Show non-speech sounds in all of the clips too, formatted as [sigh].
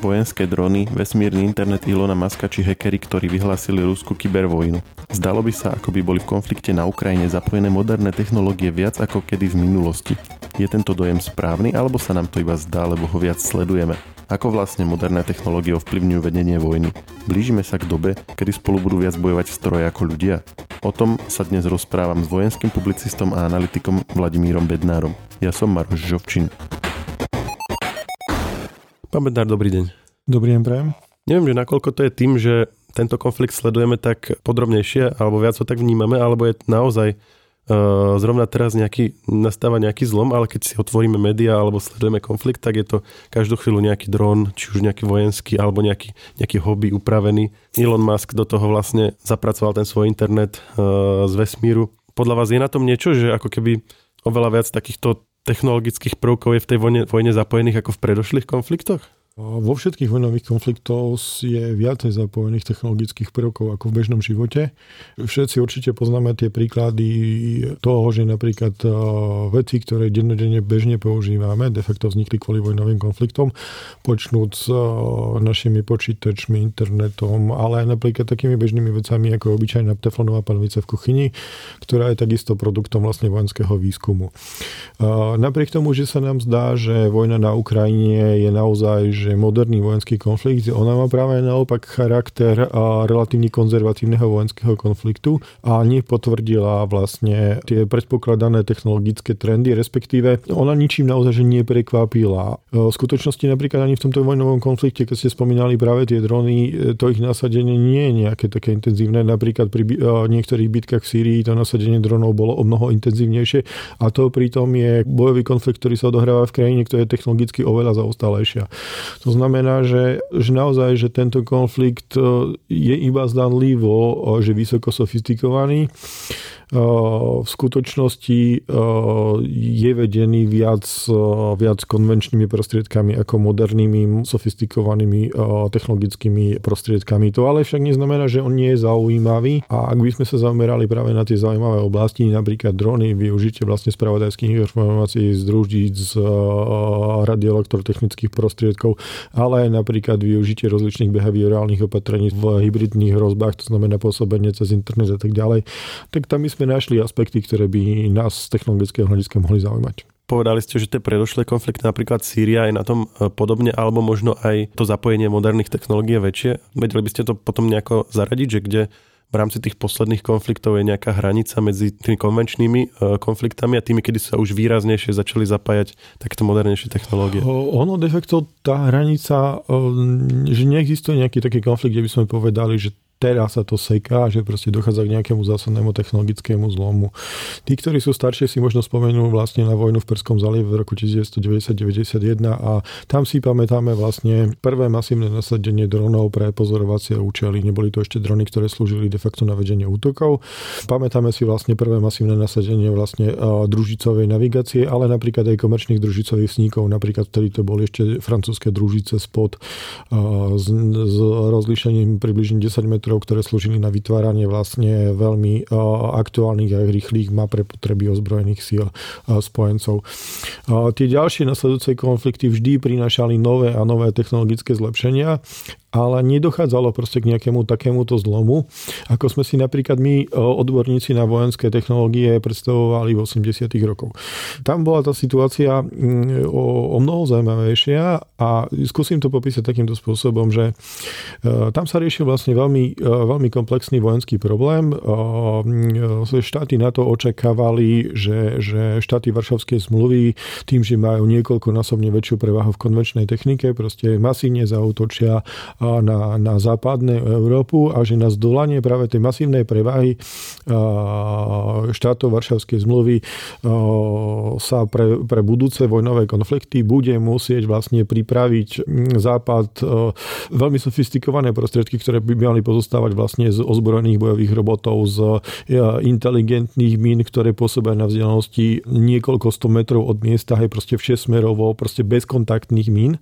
vojenské drony, vesmírny internet Ilona Maska či hekery, ktorí vyhlásili Rusku kybervojnu. Zdalo by sa, ako by boli v konflikte na Ukrajine zapojené moderné technológie viac ako kedy v minulosti. Je tento dojem správny, alebo sa nám to iba zdá, lebo ho viac sledujeme? Ako vlastne moderné technológie ovplyvňujú vedenie vojny? Blížime sa k dobe, kedy spolu budú viac bojovať stroje ako ľudia? O tom sa dnes rozprávam s vojenským publicistom a analytikom Vladimírom Bednárom. Ja som Maroš Žovčin. Pán Bednár, dobrý deň. Dobrý deň, prajem. Neviem, že nakoľko to je tým, že tento konflikt sledujeme tak podrobnejšie, alebo viac ho tak vnímame, alebo je naozaj uh, zrovna teraz nejaký, nastáva nejaký zlom, ale keď si otvoríme médiá alebo sledujeme konflikt, tak je to každú chvíľu nejaký dron, či už nejaký vojenský, alebo nejaký, nejaký hobby upravený. Elon Musk do toho vlastne zapracoval ten svoj internet uh, z vesmíru. Podľa vás je na tom niečo, že ako keby oveľa viac takýchto technologických prvkov je v tej vojne, vojne zapojených ako v predošlých konfliktoch? Vo všetkých vojnových konfliktoch je viacej zapojených technologických prvkov ako v bežnom živote. Všetci určite poznáme tie príklady toho, že napríklad veci, ktoré dennodenne bežne používame, de facto vznikli kvôli vojnovým konfliktom, počnúť s našimi počítačmi, internetom, ale aj napríklad takými bežnými vecami ako obyčajná teflonová panvica v kuchyni, ktorá je takisto produktom vlastne vojenského výskumu. Napriek tomu, že sa nám zdá, že vojna na Ukrajine je naozaj moderný vojenský konflikt, ona má práve naopak charakter relatívne konzervatívneho vojenského konfliktu a nepotvrdila vlastne tie predpokladané technologické trendy, respektíve ona ničím naozaj že neprekvapila. V skutočnosti napríklad ani v tomto vojnovom konflikte, keď ste spomínali práve tie drony, to ich nasadenie nie je nejaké také intenzívne. Napríklad pri niektorých bitkách v Sýrii to nasadenie dronov bolo o mnoho intenzívnejšie a to pritom je bojový konflikt, ktorý sa odohráva v krajine, ktorá je technologicky oveľa zaostalejšia. To znamená, že, že naozaj, že tento konflikt e, je iba zdanlivo, e, že vysoko sofistikovaný v skutočnosti je vedený viac, viac konvenčnými prostriedkami ako modernými, sofistikovanými technologickými prostriedkami. To ale však neznamená, že on nie je zaujímavý a ak by sme sa zamerali práve na tie zaujímavé oblasti, napríklad drony, využitie vlastne spravodajských informácií z družíc, z radioelektrotechnických prostriedkov, ale aj napríklad využitie rozličných behaviorálnych opatrení v hybridných hrozbách, to znamená pôsobenie cez internet a tak ďalej, tak tam by sme našli aspekty, ktoré by nás z technologického hľadiska mohli zaujímať. Povedali ste, že tie predošlé konflikty, napríklad Sýria, je na tom e, podobne, alebo možno aj to zapojenie moderných technológií je väčšie. Vedeli by ste to potom nejako zaradiť, že kde v rámci tých posledných konfliktov je nejaká hranica medzi tými konvenčnými e, konfliktami a tými, kedy sa už výraznejšie začali zapájať takéto modernejšie technológie? Ono de facto tá hranica, že neexistuje nejaký taký konflikt, kde by sme povedali, že teraz sa to seká, že proste dochádza k nejakému zásadnému technologickému zlomu. Tí, ktorí sú staršie, si možno spomenú vlastne na vojnu v Perskom zalieve v roku 1990-91 a tam si pamätáme vlastne prvé masívne nasadenie dronov pre pozorovacie účely. Neboli to ešte drony, ktoré slúžili de facto na vedenie útokov. Pamätáme si vlastne prvé masívne nasadenie vlastne družicovej navigácie, ale napríklad aj komerčných družicových sníkov, napríklad vtedy to boli ešte francúzske družice spod s, s rozlíšením približne 10 metrov parametrov, ktoré slúžili na vytváranie vlastne veľmi aktuálnych a rýchlych map pre potreby ozbrojených síl spojencov. Tie ďalšie nasledujúce konflikty vždy prinášali nové a nové technologické zlepšenia ale nedochádzalo proste k nejakému takémuto zlomu, ako sme si napríklad my, e, odborníci na vojenské technológie, predstavovali v 80. rokoch. Tam bola tá situácia mm, o, o mnoho zaujímavejšia a skúsim to popísať takýmto spôsobom, že e, tam sa riešil vlastne veľmi, e, veľmi komplexný vojenský problém. Štáty na to očakávali, že, že štáty Varšavskej zmluvy tým, že majú niekoľkonásobne väčšiu prevahu v konvenčnej technike, proste masívne zautočia na, na západnú Európu a že na zdolanie práve tej masívnej prevahy štátov Varšavskej zmluvy sa pre, pre budúce vojnové konflikty bude musieť vlastne pripraviť Západ veľmi sofistikované prostriedky, ktoré by mali pozostávať vlastne z ozbrojených bojových robotov, z inteligentných mín, ktoré pôsobia na vzdialenosti niekoľko sto metrov od miesta, aj proste všesmerovo, proste bezkontaktných mín.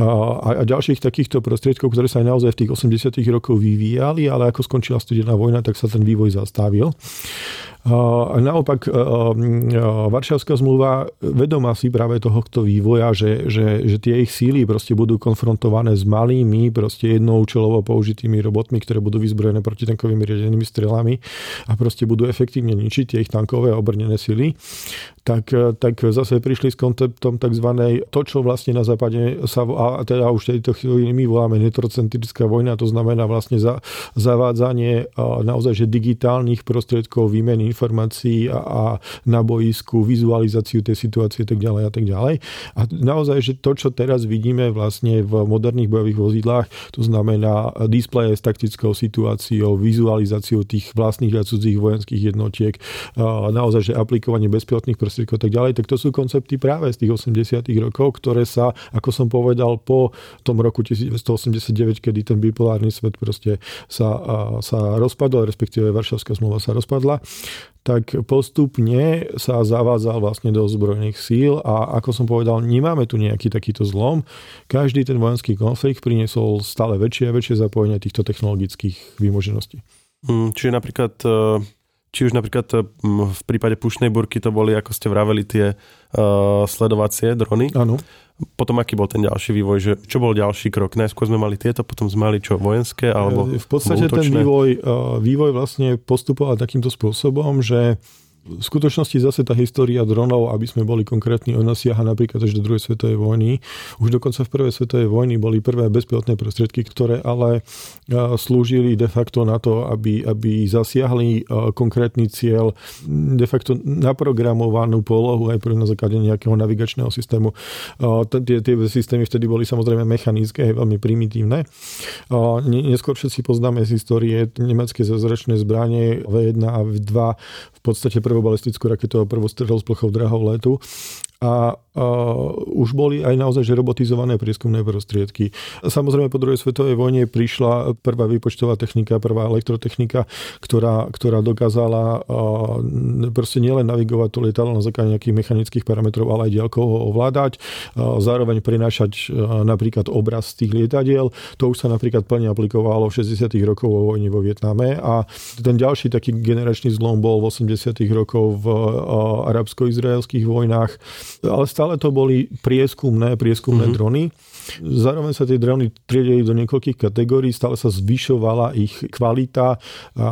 A, a ďalších takýchto prostriedkov prostriedkov, ktoré sa aj naozaj v tých 80 rokoch vyvíjali, ale ako skončila studená vojna, tak sa ten vývoj zastavil. Naopak, Varšavská zmluva vedomá si práve tohoto vývoja, že, že, že tie ich síly proste budú konfrontované s malými, proste jednoučelovo použitými robotmi, ktoré budú vyzbrojené protitankovými riadenými strelami a proste budú efektívne ničiť tie ich tankové a obrnené sily, tak, tak zase prišli s konceptom tzv. to, čo vlastne na západe sa, a teda už tejto chvíli my voláme netrocentrická vojna, to znamená vlastne za, zavádzanie naozaj že digitálnych prostriedkov výmeny informácií a, a na boisku, vizualizáciu tej situácie a tak ďalej a tak ďalej. A naozaj, že to, čo teraz vidíme vlastne v moderných bojových vozidlách, to znamená displeje s taktickou situáciou, vizualizáciou tých vlastných a cudzích vojenských jednotiek, naozaj, že aplikovanie bezpilotných prostriedkov a tak ďalej, tak to sú koncepty práve z tých 80 rokov, ktoré sa, ako som povedal, po tom roku 1989, kedy ten bipolárny svet proste sa, sa rozpadol, respektíve Varšavská zmluva sa rozpadla, tak postupne sa zavádzal vlastne do zbrojných síl a ako som povedal, nemáme tu nejaký takýto zlom. Každý ten vojenský konflikt priniesol stále väčšie a väčšie zapojenie týchto technologických výmožeností. Mm, čiže napríklad e, či už napríklad e, v prípade pušnej burky to boli, ako ste vraveli, tie uh, sledovacie drony. Áno. Potom aký bol ten ďalší vývoj, že čo bol ďalší krok? Najskôr sme mali tieto, potom sme mali čo, vojenské alebo V podstate útočné? ten vývoj, vývoj vlastne postupoval takýmto spôsobom, že v skutočnosti zase tá história dronov, aby sme boli konkrétni, ona siaha napríklad až do druhej svetovej vojny. Už dokonca v prvej svetovej vojny boli prvé bezpilotné prostriedky, ktoré ale slúžili de facto na to, aby, aby zasiahli konkrétny cieľ, de facto naprogramovanú polohu aj na základe nejakého navigačného systému. Tie, tie systémy vtedy boli samozrejme mechanické, veľmi primitívne. Neskôr všetci poznáme z histórie nemecké zázračné zbranie V1 a V2 v podstate prvú balistickú raketu a prvú strel s plochou drahou letu. A už boli aj naozaj že robotizované prieskumné prostriedky. Samozrejme po druhej svetovej vojne prišla prvá výpočtová technika, prvá elektrotechnika, ktorá, ktorá dokázala proste nielen navigovať to lietadlo na základe nejakých mechanických parametrov, ale aj diaľkou ho ovládať, zároveň prinášať napríklad obraz tých lietadiel. To už sa napríklad plne aplikovalo v 60. rokoch vo vojne vo Vietname a ten ďalší taký generačný zlom bol v 80. rokov v arabsko-izraelských vojnách, ale stále stále to boli prieskumné, prieskumné mm-hmm. drony. Zároveň sa tie drony triedeli do niekoľkých kategórií, stále sa zvyšovala ich kvalita, a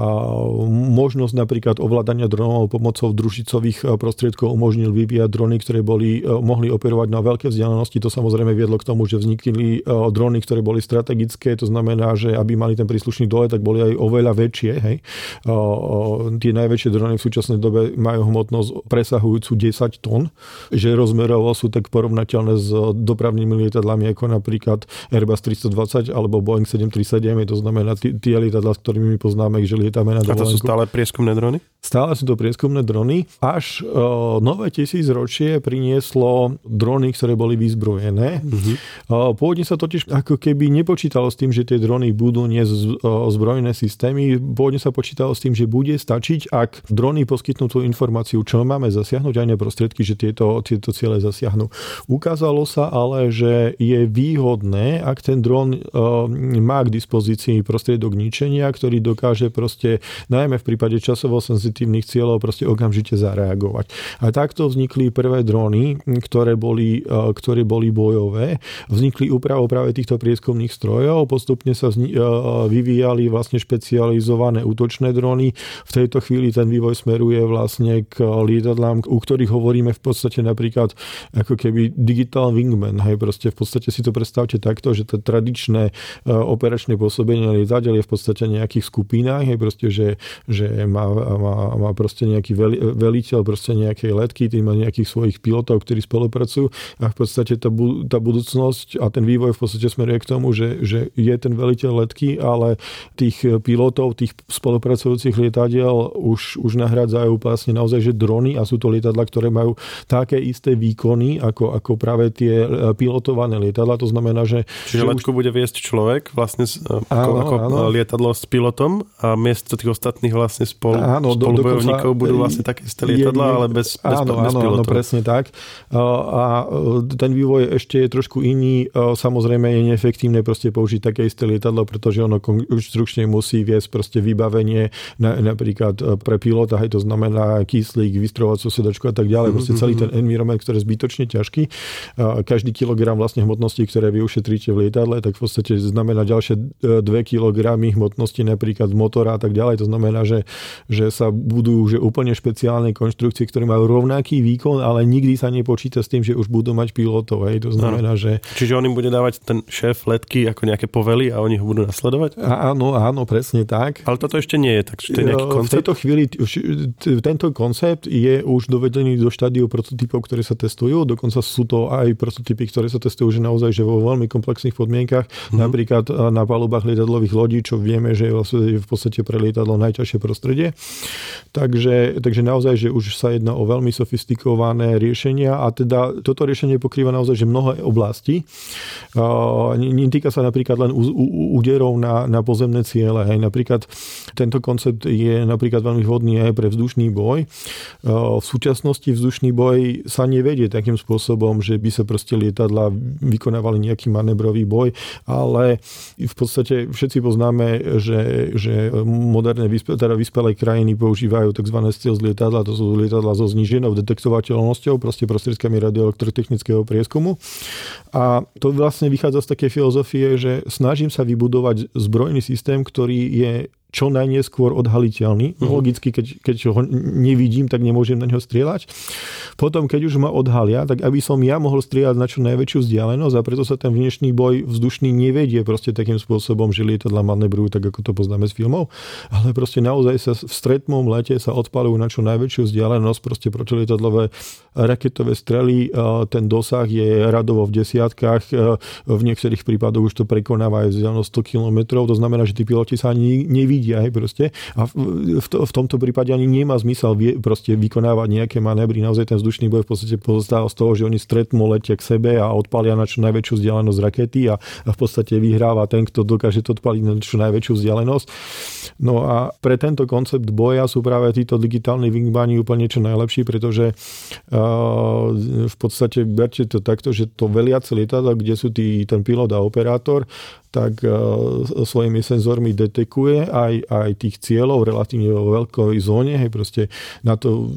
možnosť napríklad ovládania dronov pomocou družicových e, prostriedkov umožnil vyvíjať drony, ktoré boli, e, mohli operovať na veľké vzdialenosti. To samozrejme viedlo k tomu, že vznikli e, drony, ktoré boli strategické, to znamená, že aby mali ten príslušný dole, tak boli aj oveľa väčšie. Hej. Tie najväčšie drony v súčasnej dobe majú hmotnosť presahujúcu 10 tón, že rozmerov celkovo sú tak porovnateľné s dopravnými lietadlami ako napríklad Airbus 320 alebo Boeing 737, to znamená tie lietadla, s ktorými my poznáme, že lietame na dovolenku. A to sú stále prieskumné drony? Stále sú to prieskumné drony. Až uh, nové tisícročie prinieslo drony, ktoré boli vyzbrojené. Uh-huh. Uh, pôvodne sa totiž ako keby nepočítalo s tým, že tie drony budú niesť uh, zbrojené systémy. Pôvodne sa počítalo s tým, že bude stačiť, ak drony poskytnú tú informáciu, čo máme zasiahnuť aj prostriedky, že tieto, tieto ciele zasiahnu. Ukázalo sa ale, že je výhodné, ak ten dron uh, má k dispozícii prostriedok ničenia, ktorý dokáže proste, najmä v prípade časovo senzitívnych cieľov proste okamžite zareagovať. A takto vznikli prvé drony, ktoré boli, e, ktoré boli bojové. Vznikli úpravou práve týchto prieskumných strojov, postupne sa e, vyvíjali vlastne špecializované útočné drony. V tejto chvíli ten vývoj smeruje vlastne k lietadlám, u ktorých hovoríme v podstate napríklad ako keby digital wingman. Hej, proste v podstate si to predstavte takto, že to tradičné e, operačné pôsobenie lietadiel je v podstate nejakých skupinách, hej, proste, že, že má, má má proste nejaký veli, veliteľ proste nejakej letky, tým má nejakých svojich pilotov, ktorí spolupracujú a v podstate tá, tá budúcnosť a ten vývoj v podstate smeruje k tomu, že, že je ten veliteľ letky, ale tých pilotov, tých spolupracujúcich lietadiel už, už nahrádzajú vlastne naozaj, že drony a sú to lietadla, ktoré majú také isté výkony ako, ako práve tie pilotované lietadla. To znamená, že... Čiže že letku už... bude viesť človek vlastne áno, ako áno. lietadlo s pilotom a miesto tých ostatných vlastne spolu, áno, spolubojovníkov do, budú vlastne také isté lietadla, ale bez, bez, áno, bez áno, pilotov. Áno, presne tak. A ten vývoj ešte je trošku iný. Samozrejme je neefektívne proste použiť také isté lietadlo, pretože ono konštrukčne musí viesť proste vybavenie na, napríklad e, pre pilota, hej, to znamená kyslík, vystrovacú sedačku a tak ďalej. Proste mhm, celý mhm. ten environment, ktorý je zbytočne ťažký. Každý kilogram vlastne hmotnosti, ktoré vy ušetríte v lietadle, tak v podstate znamená ďalšie 2 e, kg hmotnosti napríklad motora a tak ďalej. To znamená, že, že sa budú že úplne špeciálne konštrukcie, ktoré majú rovnaký výkon, ale nikdy sa nepočíta s tým, že už budú mať pilotov. Hej. To znamená, že... Čiže on im bude dávať ten šéf letky ako nejaké povely a oni ho budú nasledovať? Áno, áno, presne tak. Ale toto ešte nie je, tak to je nejaký koncept? V tejto chvíli tento koncept je už dovedený do štádiu prototypov, ktoré sa testujú. Dokonca sú to aj prototypy, ktoré sa testujú že naozaj že vo veľmi komplexných podmienkach. Mm-hmm. Napríklad na palubách lietadlových lodí, čo vieme, že je v podstate pre lietadlo najťažšie prostredie. Takže, takže naozaj, že už sa jedná o veľmi sofistikované riešenia a teda toto riešenie pokrýva naozaj že mnohé oblasti. Netýka sa napríklad len úderov na, na pozemné ciele. Hej. Napríklad tento koncept je napríklad veľmi vhodný aj pre vzdušný boj. V súčasnosti vzdušný boj sa nevedie takým spôsobom, že by sa proste lietadla vykonávali nejaký manevrový boj, ale v podstate všetci poznáme, že, že moderné teda vyspelé krajiny používajú tzv. stealth lietadla, to sú lietadla so zníženou detektovateľnosťou, proste prostriedkami radioelektrotechnického prieskumu. A to vlastne vychádza z takej filozofie, že snažím sa vybudovať zbrojný systém, ktorý je čo najneskôr odhaliteľný. Uh-huh. Logicky, keď, keď ho nevidím, tak nemôžem na neho strieľať. Potom, keď už ma odhalia, tak aby som ja mohol strieľať na čo najväčšiu vzdialenosť a preto sa ten dnešný boj vzdušný nevedie proste takým spôsobom, že lietadla manevrujú tak, ako to poznáme z filmov, ale proste naozaj sa v stretmom lete sa odpalujú na čo najväčšiu vzdialenosť, proste protilietadlové raketové strely, ten dosah je radovo v desiatkách, v niektorých prípadoch už to prekonáva aj vzdialenosť 100 km, to znamená, že tí piloti sa ani nevidia vidia, hej, proste. A v, to, v tomto prípade ani nemá zmysel vie, proste vykonávať nejaké manévry. Naozaj ten vzdušný boj v podstate pozostáva z toho, že oni stretnú letia k sebe a odpalia na čo najväčšiu vzdialenosť rakety a, a v podstate vyhráva ten, kto dokáže to odpaliť na čo najväčšiu vzdialenosť. No a pre tento koncept boja sú práve títo digitálni wingbani úplne čo najlepší, pretože uh, v podstate berte to takto, že to veliace lietadlo, kde sú tí, ten pilot a operátor, tak uh, svojimi senzormi detekuje aj, aj tých cieľov relatívne vo veľkej zóne. Hej, proste na to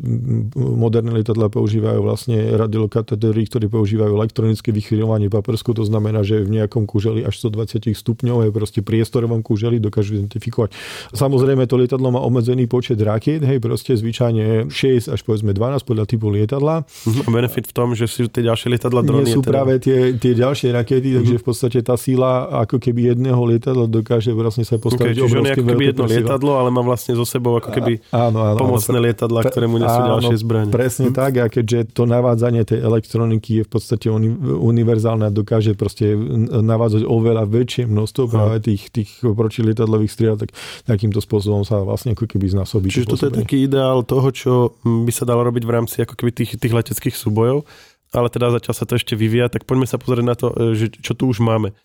moderné lietadla používajú vlastne radiolokatéry, ktorí používajú elektronické vychýľovanie paprsku, to znamená, že v nejakom kúželi až 120 stupňov je proste priestorovom kúželi dokážu identifikovať. Samozrejme, to lietadlo má obmedzený počet rakiet, hej, proste zvyčajne 6 až povedzme 12 podľa typu lietadla. A benefit v tom, že sú tie ďalšie lietadla drony. Nie sú teda... práve tie, tie ďalšie rakety, takže mhm. v podstate tá síla ako keby jedného lietadla dokáže vlastne sa postaviť okay, obrovským keby jedno lietadlo, ale má vlastne zo sebou ako keby a, áno, áno, pomocné áno, lietadla, ktoré mu nesú áno, ďalšie zbranie. Presne hm. tak a keďže to navádzanie tej elektroniky je v podstate uni, univerzálne a dokáže proste navádzať oveľa väčšie množstvo hm. práve tých, tých protilietadlových striel, tak takýmto spôsobom sa vlastne ako keby znásobí. Čiže toto je taký ideál toho, čo by sa dalo robiť v rámci ako keby tých, tých leteckých súbojov ale teda zatiaľ sa to ešte vyvíja, tak poďme sa pozrieť na to, e, že čo tu už máme.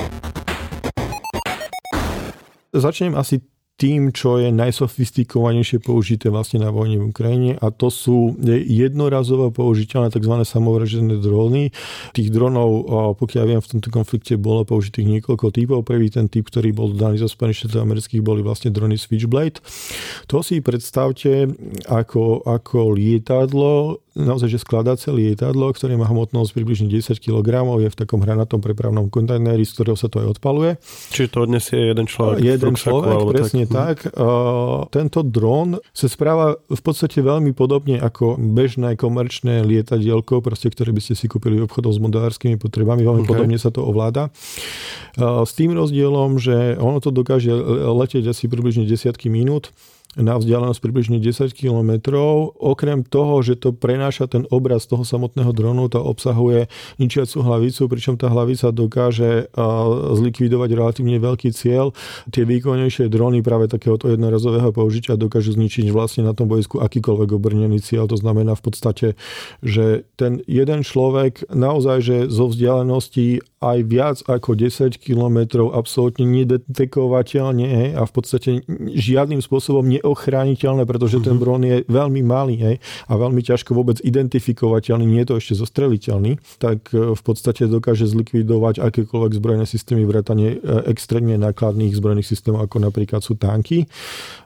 Začnem asi tým, čo je najsofistikovanejšie použité vlastne na vojne v Ukrajine a to sú jednorazovo použiteľné tzv. samovražené dróny. Tých dronov, pokiaľ viem, v tomto konflikte bolo použitých niekoľko typov. Prvý ten typ, ktorý bol daný zo Spojených štátov amerických, boli vlastne drony Switchblade. To si predstavte ako, ako lietadlo, naozaj, že skladace lietadlo, ktoré má hmotnosť približne 10 kg, je v takom hranatom prepravnom kontajneri, z ktorého sa to aj odpaluje. Čiže to odnesie jeden človek. Jeden človek, presne tak. tak. Tento dron sa správa v podstate veľmi podobne ako bežné komerčné lietadielko, proste, ktoré by ste si kúpili v obchodoch s modelárskymi potrebami. Veľmi okay. podobne sa to ovláda. S tým rozdielom, že ono to dokáže letieť asi približne desiatky minút na vzdialenosť približne 10 km. Okrem toho, že to prenáša ten obraz toho samotného dronu, to obsahuje ničiacu hlavicu, pričom tá hlavica dokáže zlikvidovať relatívne veľký cieľ. Tie výkonnejšie drony práve takéhoto jednorazového použitia dokážu zničiť vlastne na tom bojsku akýkoľvek obrnený cieľ. To znamená v podstate, že ten jeden človek naozaj, že zo vzdialenosti aj viac ako 10 km absolútne nedetekovateľne a v podstate žiadnym spôsobom neochrániteľné, pretože ten mhm. dron je veľmi malý hej, a veľmi ťažko vôbec identifikovateľný, nie je to ešte zostreliteľný, tak e, v podstate dokáže zlikvidovať akékoľvek zbrojné systémy vrátane e, extrémne nákladných zbrojných systémov, ako napríklad sú tanky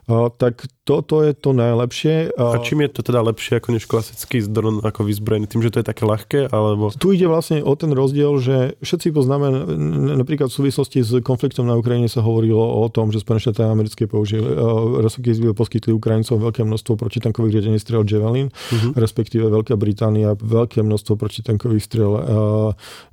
tak toto je to najlepšie. A čím je to teda lepšie ako než klasický dron ako vyzbrojený? Tým, že to je také ľahké? Alebo... Tu ide vlastne o ten rozdiel, že všetci poznáme, napríklad v súvislosti s konfliktom na Ukrajine sa hovorilo o tom, že Spojené štáty americké použili, respektíve poskytli Ukrajincom veľké množstvo protitankových riadení strel Javelin, uh-huh. respektíve Veľká Británia veľké množstvo protitankových strel uh,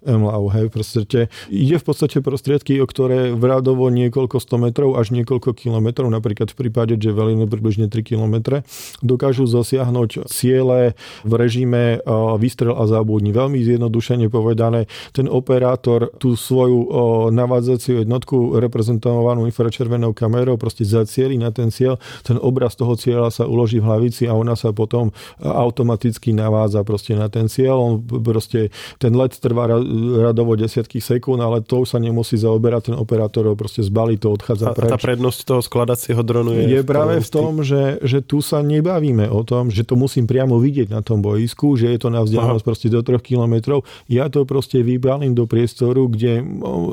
MLAU. Hej, proste, ide v podstate prostriedky, o ktoré v radovo niekoľko 100 metrov až niekoľko kilometrov, napríklad v prípade prípade Javelinu približne 3 km, dokážu zasiahnuť ciele v režime výstrel a zábudní. Veľmi zjednodušene povedané, ten operátor tú svoju navádzaciu jednotku reprezentovanú infračervenou kamerou proste zacieli na ten cieľ, ten obraz toho cieľa sa uloží v hlavici a ona sa potom automaticky navádza proste na ten cieľ. On proste, ten let trvá radovo desiatky sekúnd, ale to už sa nemusí zaoberať ten operátor, proste zbalí to, odchádza a, preč. A tá prednosť toho skladacieho dronu je je práve v tom, že, že tu sa nebavíme o tom, že to musím priamo vidieť na tom boisku, že je to na vzdialenosť proste do 3 kilometrov. Ja to proste vybalím do priestoru, kde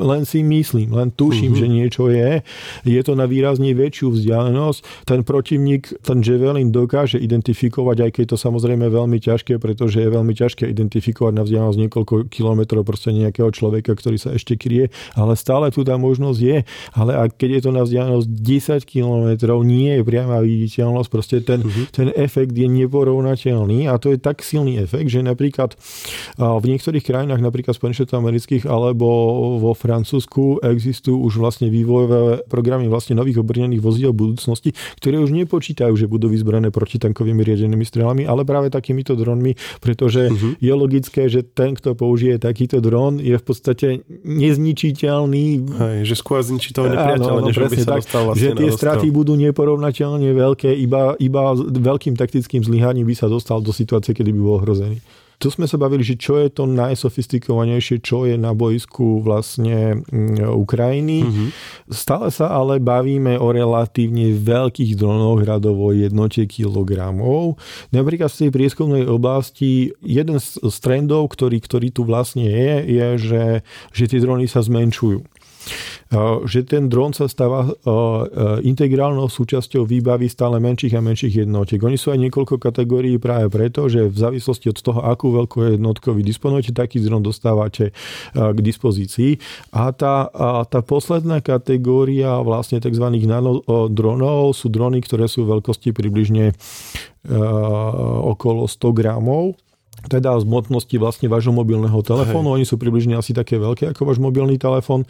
len si myslím, len tuším, uh-huh. že niečo je. Je to na výrazne väčšiu vzdialenosť. Ten protivník, ten Javelin dokáže identifikovať, aj keď je to samozrejme veľmi ťažké, pretože je veľmi ťažké identifikovať na vzdialenosť niekoľko kilometrov proste nejakého človeka, ktorý sa ešte kryje, ale stále tu tá možnosť je. Ale ak, keď je to na vzdialenosť 10 kilometrov, nie je priama viditeľnosť, proste ten, uh-huh. ten efekt je neporovnateľný a to je tak silný efekt, že napríklad v niektorých krajinách, napríklad Spojených štátov amerických alebo vo Francúzsku existujú už vlastne vývojové programy vlastne nových obrnených vozidiel budúcnosti, ktoré už nepočítajú, že budú vyzbrojené protitankovými riadenými strelami, ale práve takýmito dronmi, pretože uh-huh. je logické, že ten, kto použije takýto dron, je v podstate nezničiteľný. Hej, že skôr zničí toho nepriateľa, než by sa tak, vlastne že tie straty budú nepo neporovnateľne veľké, iba, iba veľkým taktickým zlyhaním by sa dostal do situácie, kedy by bol ohrozený. Tu sme sa bavili, že čo je to najsofistikovanejšie, čo je na boisku vlastne mm, Ukrajiny. Mm-hmm. Stále sa ale bavíme o relatívne veľkých dronoch radovo jednote kilogramov. Napríklad v tej prieskumnej oblasti jeden z trendov, ktorý, ktorý tu vlastne je, je, že, že tie drony sa zmenšujú že ten dron sa stáva integrálnou súčasťou výbavy stále menších a menších jednotiek. Oni sú aj niekoľko kategórií práve preto, že v závislosti od toho, akú veľkú jednotku vy disponujete, taký dron dostávate k dispozícii. A tá, a tá posledná kategória vlastne tzv. nanodronov sú drony, ktoré sú veľkosti približne okolo 100 gramov teda z hmotnosti vlastne vášho mobilného telefónu. Oni sú približne asi také veľké ako váš mobilný telefón.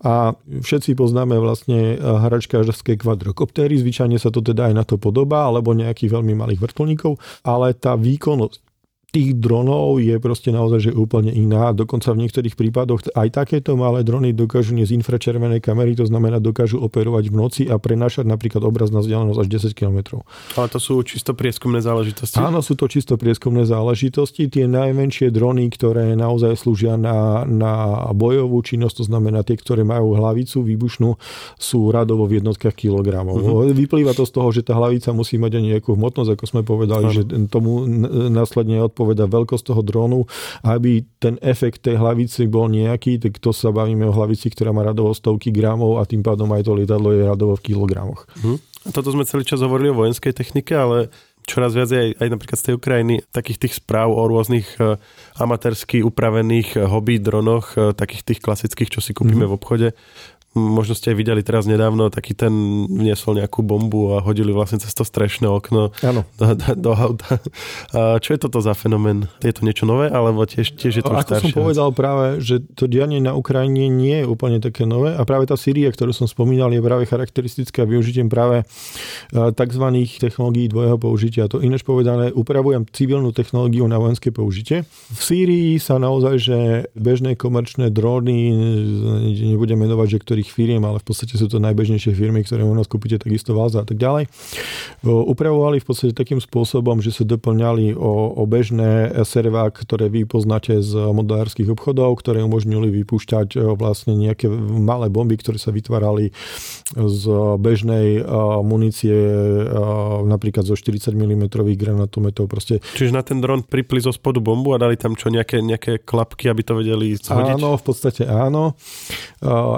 A všetci poznáme vlastne hračkářské kvadrokoptéry, zvyčajne sa to teda aj na to podobá, alebo nejakých veľmi malých vrtulníkov, ale tá výkonnosť tých dronov je proste naozaj že úplne iná. Dokonca v niektorých prípadoch aj takéto malé drony dokážu niesť infračervené kamery, to znamená dokážu operovať v noci a prenášať napríklad obraz na vzdialenosť až 10 km. Ale to sú čisto prieskumné záležitosti? Áno, sú to čisto prieskumné záležitosti. Tie najmenšie drony, ktoré naozaj slúžia na, na bojovú činnosť, to znamená tie, ktoré majú hlavicu výbušnú, sú radovo v jednotkách kilogramov. Uh-huh. Vyplýva to z toho, že tá hlavica musí mať aj nejakú hmotnosť, ako sme povedali, ano. že tomu následne od zodpoveda veľkosť toho drónu, aby ten efekt tej hlavice bol nejaký, tak to sa bavíme o hlavici, ktorá má radovo stovky gramov a tým pádom aj to lietadlo je radovo v kilogramoch. Hm. A toto sme celý čas hovorili o vojenskej technike, ale čoraz viac aj, aj napríklad z tej Ukrajiny takých tých správ o rôznych uh, amatérsky upravených uh, hobby dronoch, uh, takých tých klasických, čo si kúpime mm-hmm. v obchode možno ste aj videli teraz nedávno, taký ten vniesol nejakú bombu a hodili vlastne cez to strešné okno Áno. do, do, do auta. A čo je toto za fenomén? Je to niečo nové, alebo tiež, tiež je to Ako som staršie? povedal práve, že to dianie na Ukrajine nie je úplne také nové a práve tá Sýria, ktorú som spomínal, je práve charakteristická využitím práve e, tzv. technológií dvojho použitia. To ináč povedané, upravujem civilnú technológiu na vojenské použitie. V Sýrii sa naozaj, že bežné komerčné dróny, nebudem menovať, že ktorých firiem, ale v podstate sú to najbežnejšie firmy, ktoré u nás kúpite takisto Valza a tak ďalej, upravovali v podstate takým spôsobom, že sa doplňali o, o bežné servá, ktoré vy poznáte z modulárskych obchodov, ktoré umožnili vypúšťať vlastne nejaké malé bomby, ktoré sa vytvárali z bežnej munície napríklad zo 40 mm granatometov. Proste Čiže na ten dron pripli zo spodu bombu a dali tam čo, nejaké, nejaké klapky, aby to vedeli zhodiť? Áno, v podstate áno.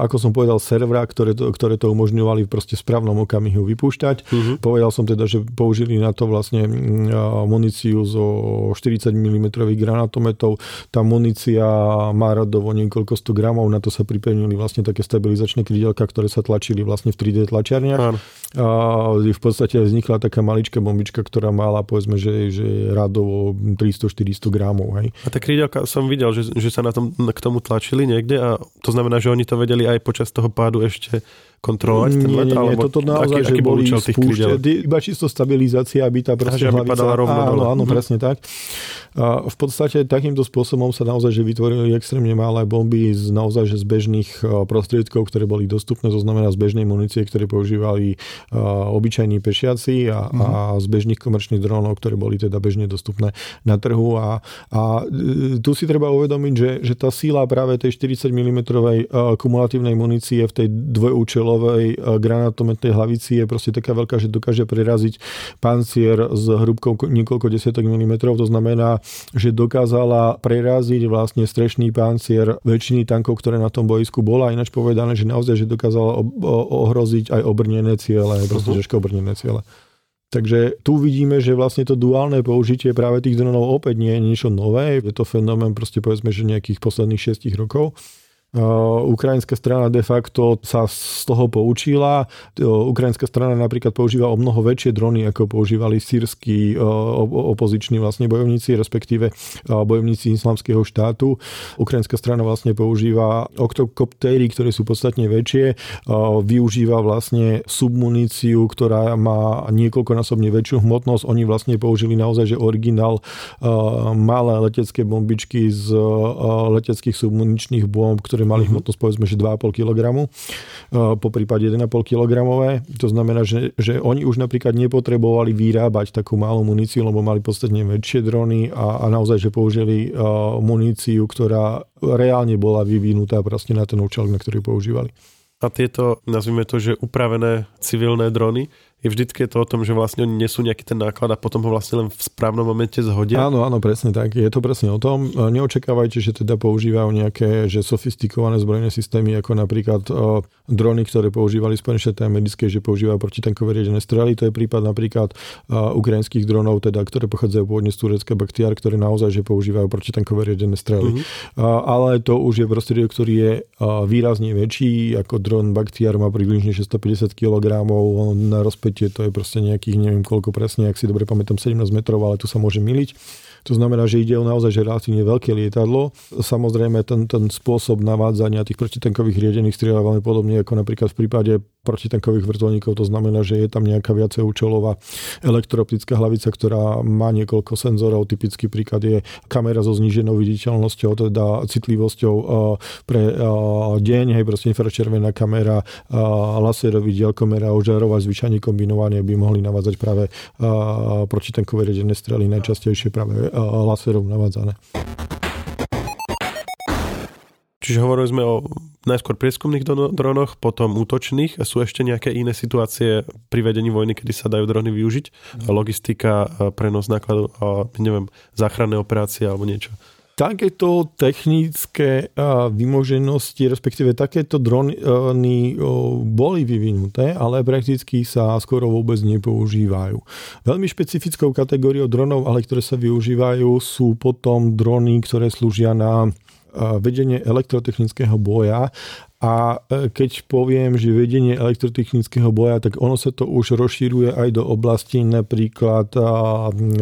Ako som povedal, servera, ktoré to, ktoré to umožňovali proste v správnom okamihu vypúšťať. Mhm. Povedal som teda, že použili na to vlastne mm, muníciu zo 40 mm granátometov. Tá munícia má radovo niekoľko 100 gramov, na to sa pripevnili vlastne také stabilizačné krídelka, ktoré sa tlačili vlastne v 3D tlačiarniach. Áno. A v podstate vznikla taká maličká bombička, ktorá mala povedzme, že, že radovo 300-400 gramov. Hej. A tie krídelka som videl, že, že sa na tom, k tomu tlačili niekde a to znamená, že oni to vedeli aj počas toho pádu ešte kontrolovať ten nie, let? nie, nie, alebo toto naozaj, aký, že aký boli tých iba čisto stabilizácia, aby tá proste aby padala rovno Áno, áno, Mhm. presne tak. A v podstate takýmto spôsobom sa naozaj, že vytvorili extrémne malé bomby z naozaj, že z bežných a, prostriedkov, ktoré boli dostupné, to znamená z bežnej munície, ktoré používali a, obyčajní pešiaci a, a z bežných komerčných dronov, ktoré boli teda bežne dostupné na trhu a, a e, tu si treba uvedomiť, že, že tá síla práve tej 40 mm kumulatívnej munície v tej dvojúčelovej a, granátometnej hlavici je proste taká veľká, že dokáže preraziť pancier s hrubkou ko- niekoľko desiatok milimetrov, to znamená, že dokázala preraziť vlastne strešný pancier väčšiny tankov, ktoré na tom boisku bola. Ináč povedané, že naozaj, že dokázala ohroziť aj obrnené ciele, proste ťažko obrnené ciele. Takže tu vidíme, že vlastne to duálne použitie práve tých dronov opäť nie je niečo nové. Je to fenomén proste povedzme, že nejakých posledných 6 rokov. Ukrajinská strana de facto sa z toho poučila. Ukrajinská strana napríklad používa o mnoho väčšie drony, ako používali sírsky opoziční vlastne bojovníci, respektíve bojovníci islamského štátu. Ukrajinská strana vlastne používa oktokoptéry, ktoré sú podstatne väčšie. Využíva vlastne submuníciu, ktorá má niekoľkonásobne väčšiu hmotnosť. Oni vlastne použili naozaj, že originál malé letecké bombičky z leteckých submuničných bomb, ktoré mali Mhm. hmotnosť povedzme, že 2,5 kg, po prípade 1,5 kg. To znamená, že, že oni už napríklad nepotrebovali vyrábať takú malú muníciu, lebo mali podstatne väčšie drony a, a naozaj, že použili uh, muníciu, ktorá reálne bola vyvinutá proste na ten účel, na ktorý používali. A tieto, nazvime to, že upravené civilné drony, je vždycky to o tom, že vlastne oni nesú nejaký ten náklad a potom ho vlastne len v správnom momente zhodia. Áno, áno, presne tak. Je to presne o tom. Neočakávajte, že teda používajú nejaké že sofistikované zbrojné systémy, ako napríklad o, drony, ktoré používali Spojené štáty americké, že používajú protitankové riadené strely. To je prípad napríklad o, ukrajinských dronov, teda, ktoré pochádzajú pôvodne z Turecka Baktiar, ktoré naozaj že používajú protitankové riadené strely. Mhm. A, ale to už je prostriedok, ktorý je a, výrazne väčší, ako dron Baktiar má približne 650 kg na rozpätie, to je proste nejakých, neviem koľko presne, ak si dobre pamätám, 17 metrov, ale tu sa môže miliť. To znamená, že ide o naozaj relatívne veľké lietadlo. Samozrejme, ten, ten spôsob navádzania tých protitankových riedených strieľ je veľmi podobný ako napríklad v prípade protitankových vrtulníkov. To znamená, že je tam nejaká viacej účelová elektrooptická hlavica, ktorá má niekoľko senzorov. Typický príklad je kamera so zníženou viditeľnosťou, teda citlivosťou eh, pre eh, deň, hej, proste infračervená kamera, eh, laserový dielkomera, ožarová zvyčajne kombinované by mohli navádzať práve protitankové riedené strely, najčastejšie práve laserom navádzané. Čiže hovorili sme o najskôr prieskumných dronoch, potom útočných. Sú ešte nejaké iné situácie pri vedení vojny, kedy sa dajú drony využiť? Logistika, prenos nákladov, neviem, záchranné operácie alebo niečo. Takéto technické vymoženosti, respektíve takéto drony boli vyvinuté, ale prakticky sa skoro vôbec nepoužívajú. Veľmi špecifickou kategóriou dronov, ale ktoré sa využívajú, sú potom drony, ktoré slúžia na vedenie elektrotechnického boja A e, keď poviem, že vedenie elektrotechnického boja, tak ono sa to už rozšíruje aj do oblasti napríklad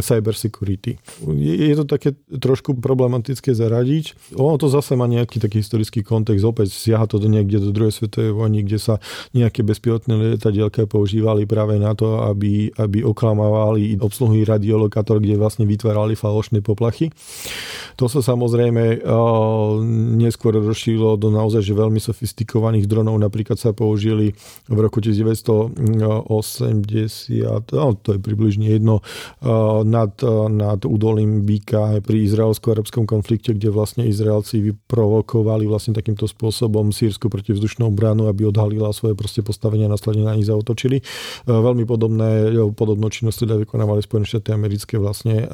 cyber security. Je to také trošku problematické zaradiť. Ono to zase má nejaký taký historický kontext. Opäť siaha to do niekde do druhej svetovej vojny, kde sa nejaké bezpilotné lietadielka používali práve na to, aby, aby oklamávali obsluhy radiolokátor, kde vlastne vytvárali falošné poplachy. To sa samozrejme neskôr rozšírilo do naozaj že veľmi sofistikovaných dronov. Napríklad sa použili v roku 1980, no, to je približne jedno, nad, nad údolím Bíka pri izraelsko-arabskom konflikte, kde vlastne Izraelci vyprovokovali vlastne takýmto spôsobom sírsku protivzdušnú bránu, aby odhalila svoje proste postavenie a následne na nich zautočili. Veľmi podobné, podobnú činnosť teda vykonávali Spojené štáty americké vlastne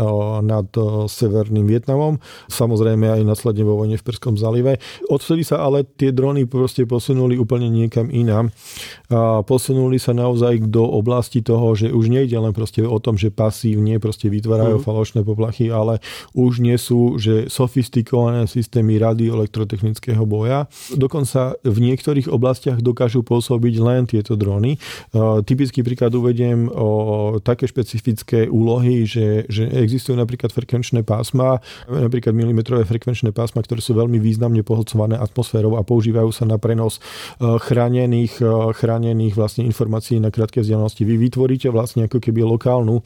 nad severným Vietnamom samozrejme aj následne vo vojne v Perskom zálive. Odvtedy sa ale tie drony proste posunuli úplne niekam inám. A posunuli sa naozaj do oblasti toho, že už nejde len proste o tom, že pasívne proste vytvárajú mm. falošné poplachy, ale už nie sú že sofistikované systémy radioelektrotechnického boja. Dokonca v niektorých oblastiach dokážu pôsobiť len tieto drony. Typický príklad uvediem o také špecifické úlohy, že, že existujú napríklad frekvenčné pásma, napríklad milimetrové frekvenčné pásma, ktoré sú veľmi významne pohlcované atmosférou a používajú sa na prenos e, chránených, e, chránených vlastne informácií na krátke vzdialenosti. Vy vytvoríte vlastne ako keby lokálnu e,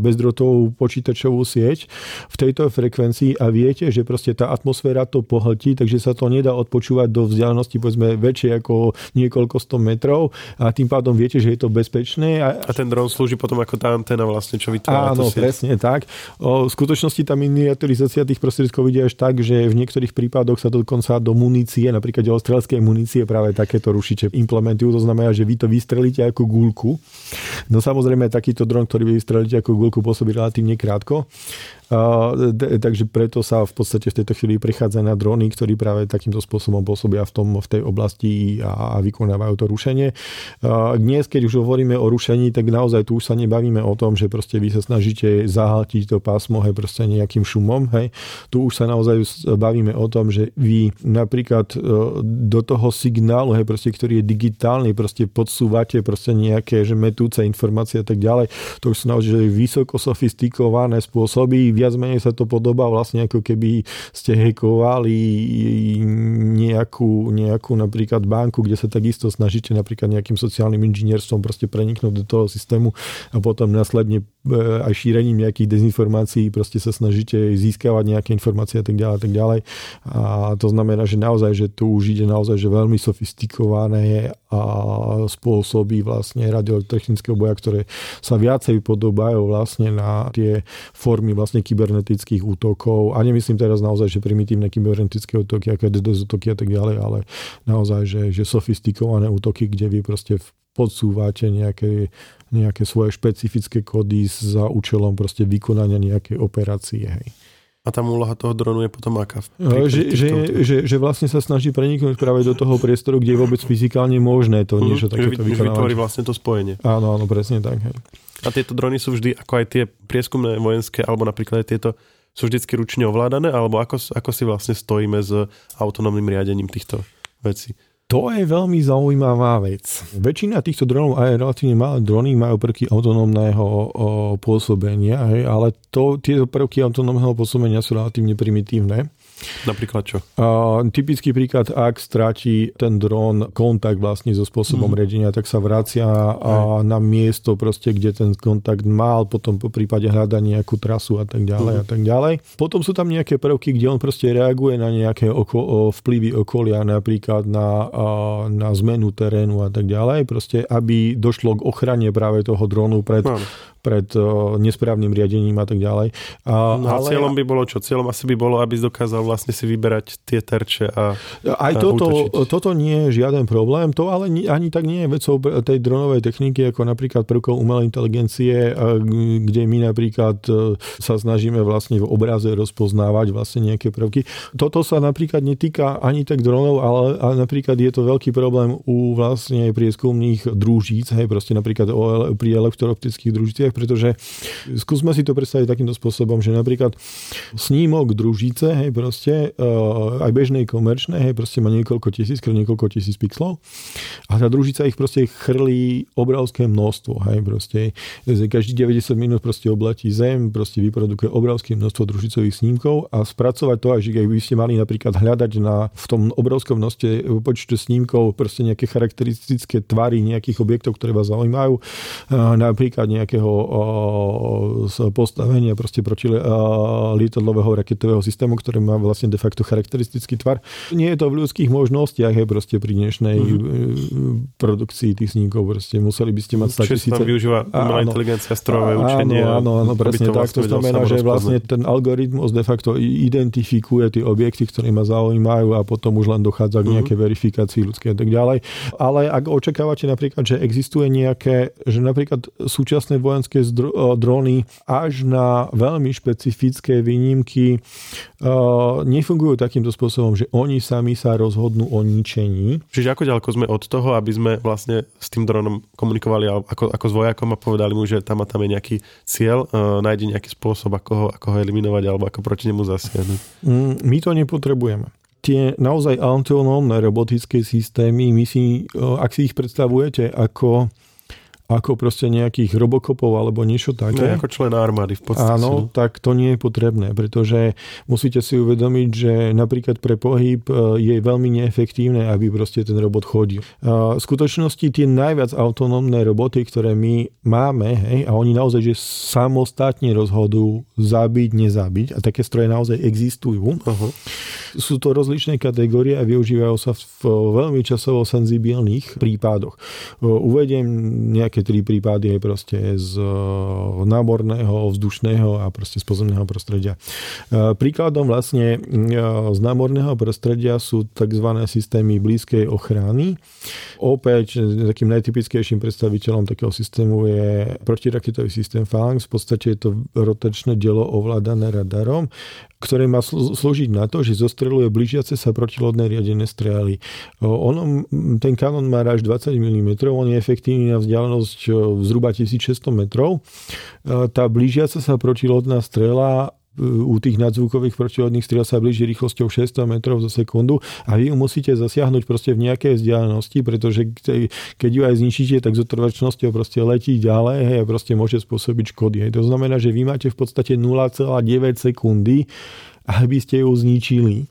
bezdrotovú počítačovú sieť v tejto frekvencii a viete, že proste tá atmosféra to pohltí, takže sa to nedá odpočúvať do vzdialenosti povedzme väčšie ako niekoľko sto metrov a tým pádom viete, že je to bezpečné. A, a ten dron slúži potom ako tá antena vlastne, čo vytvára Áno, presne tak. O, v skutočnosti tá miniaturizácia tých prostriedkov vidie až tak, že v niektorých prípadoch sa dokonca do munície, napríklad strelskej munície práve takéto rušiče implementujú. To znamená, že vy to vystrelíte ako gulku. No samozrejme takýto dron, ktorý vy vystrelíte ako gulku, pôsobí relatívne krátko takže preto sa v podstate v tejto chvíli prichádza na drony, ktorí práve takýmto spôsobom pôsobia v, tom, v tej oblasti a, a vykonávajú to rušenie. Dnes, keď už hovoríme o rušení, tak naozaj tu už sa nebavíme o tom, že proste vy sa snažíte zahltiť to pásmo hej, proste nejakým šumom. Hej. Tu už sa naozaj bavíme o tom, že vy napríklad e, do toho signálu, hej, proste, ktorý je digitálny, proste podsúvate proste nejaké že metúce informácie a tak ďalej. To už sú naozaj vysoko sofistikované spôsoby, viac menej sa to podobá vlastne ako keby ste hekovali nejakú, nejakú napríklad banku, kde sa takisto snažíte napríklad nejakým sociálnym inžinierstvom proste preniknúť do toho systému a potom následne e, aj šírením nejakých dezinformácií proste sa snažíte získavať nejaké informácie a tak ďalej a tak ďalej. A to znamená, že naozaj, že tu už ide naozaj, že veľmi sofistikované a spôsoby vlastne radiotechnického boja, ktoré sa viacej podobajú vlastne na tie formy vlastne kybernetických útokov. A nemyslím teraz naozaj, že primitívne kybernetické útoky, aké DDoS útoky a tak ďalej, ale naozaj, že, že sofistikované útoky, kde vy proste podsúvate nejaké, nejaké svoje špecifické kódy za účelom proste vykonania nejakej operácie. Hej. A tam úloha toho dronu je potom aká? Pri, že, že, že, že vlastne sa snaží preniknúť práve do toho priestoru, kde je vôbec fyzikálne možné to niečo mm, takéto vykonávať. vytvorí vlastne to spojenie. Áno, áno, presne tak. Hej. A tieto drony sú vždy, ako aj tie prieskumné vojenské, alebo napríklad tieto, sú vždycky ručne ovládané, alebo ako, ako si vlastne stojíme s autonómnym riadením týchto vecí? To je veľmi zaujímavá vec. Väčšina týchto dronov, aj relatívne malé drony, majú prvky autonómneho pôsobenia, hej, ale to, tieto prvky autonómneho pôsobenia sú relatívne primitívne. Napríklad čo? Uh, typický príklad, ak stráti ten dron kontakt vlastne so spôsobom mm. riadenia, tak sa vracia a na miesto proste, kde ten kontakt mal, potom po prípade hľada nejakú trasu a tak ďalej mm. a tak ďalej. Potom sú tam nejaké prvky, kde on proste reaguje na nejaké oko, vplyvy okolia, napríklad na, na zmenu terénu a tak ďalej, proste aby došlo k ochrane práve toho dronu pred, no pred nesprávnym riadením a tak ďalej. A, no, ale... cieľom by bolo čo? Cieľom asi by bolo, aby dokázal vlastne si vyberať tie terče a Aj a toto, toto nie je žiaden problém, to ale ani tak nie je vecou tej dronovej techniky, ako napríklad prvkov umelej inteligencie, kde my napríklad e, sa snažíme vlastne v obraze rozpoznávať vlastne nejaké prvky. Toto sa napríklad netýka ani tak dronov, ale, ale napríklad je to veľký problém u vlastne prieskumných družíc, hej, proste napríklad pri elektrooptických družiciach, príbeh, pretože skúsme si to predstaviť takýmto spôsobom, že napríklad snímok družice, hej, proste, uh, aj bežnej komerčnej, hej, proste má niekoľko tisíc, niekoľko tisíc pixlov a tá družica ich proste chrlí obrovské množstvo, hej, proste každý 90 minút proste obletí zem, proste vyprodukuje obrovské množstvo družicových snímkov a spracovať to, až by ste mali napríklad hľadať na, v tom obrovskom množstve počtu snímkov proste nejaké charakteristické tvary nejakých objektov, ktoré vás zaujímajú, napríklad nejakého postavenia proste proti lietadlového raketového systému, ktorý má vlastne de facto charakteristický tvar. Nie je to v ľudských možnostiach, je proste pri dnešnej mm-hmm. produkcii tých snímkov, proste museli by ste mať statisíce. Čiže využíva umelá inteligencia, strojové učenie. Áno, áno, presne to tak. Vlastne to znamená, že vlastne ten algoritmus de facto identifikuje tie objekty, ktoré ma zaujímajú a potom už len dochádza k mhm. nejakej verifikácii ľudskej a tak ďalej. Ale ak očakávate napríklad, že existuje nejaké, že napríklad súčasné vojenské drony až na veľmi špecifické výnimky uh, nefungujú takýmto spôsobom, že oni sami sa rozhodnú o ničení. Čiže ako ďaleko sme od toho, aby sme vlastne s tým dronom komunikovali ako, ako s vojakom a povedali mu, že tam a tam je nejaký cieľ, uh, nájde nejaký spôsob, ako ho, ako ho eliminovať alebo ako proti nemu zasiahnuť? Mm, my to nepotrebujeme tie naozaj autonómne robotické systémy, my si, ak si ich predstavujete ako ako proste nejakých robokopov alebo niečo také. No, ako člen armády v podstate. Áno, no. tak to nie je potrebné, pretože musíte si uvedomiť, že napríklad pre pohyb e, je veľmi neefektívne, aby proste ten robot chodil. V skutočnosti tie najviac autonómne roboty, ktoré my máme, hej, a oni naozaj že samostatne rozhodujú zabiť, nezabiť, a také stroje naozaj existujú. Uh-huh. Sú to rozličné kategórie a využívajú sa v veľmi časovo senzibilných prípadoch. Uvediem nejaké také prípady aj proste z eh, námorného, vzdušného a proste z pozemného prostredia. Eh, príkladom vlastne eh, z námorného prostredia sú tzv. systémy blízkej ochrany. Opäť takým najtypickejším predstaviteľom takého systému je protiraketový systém Phalanx. V podstate je to rotačné dielo ovládané radarom ktoré má slúžiť na to, že zostreluje blížiace sa protilodné riadené strely. Ten kanon má až 20 mm, on je efektívny na vzdialenosť zhruba 1600 metrov. Tá blížiaca sa protilodná strela u tých nadzvukových protilodných striel sa blíži rýchlosťou 600 metrov za sekundu a vy ju musíte zasiahnuť proste v nejakej vzdialenosti, pretože keď ju aj zničíte, tak s otrvačnosťou proste letí ďalej hej, a proste môže spôsobiť škody. Hej. To znamená, že vy máte v podstate 0,9 sekundy, aby ste ju zničili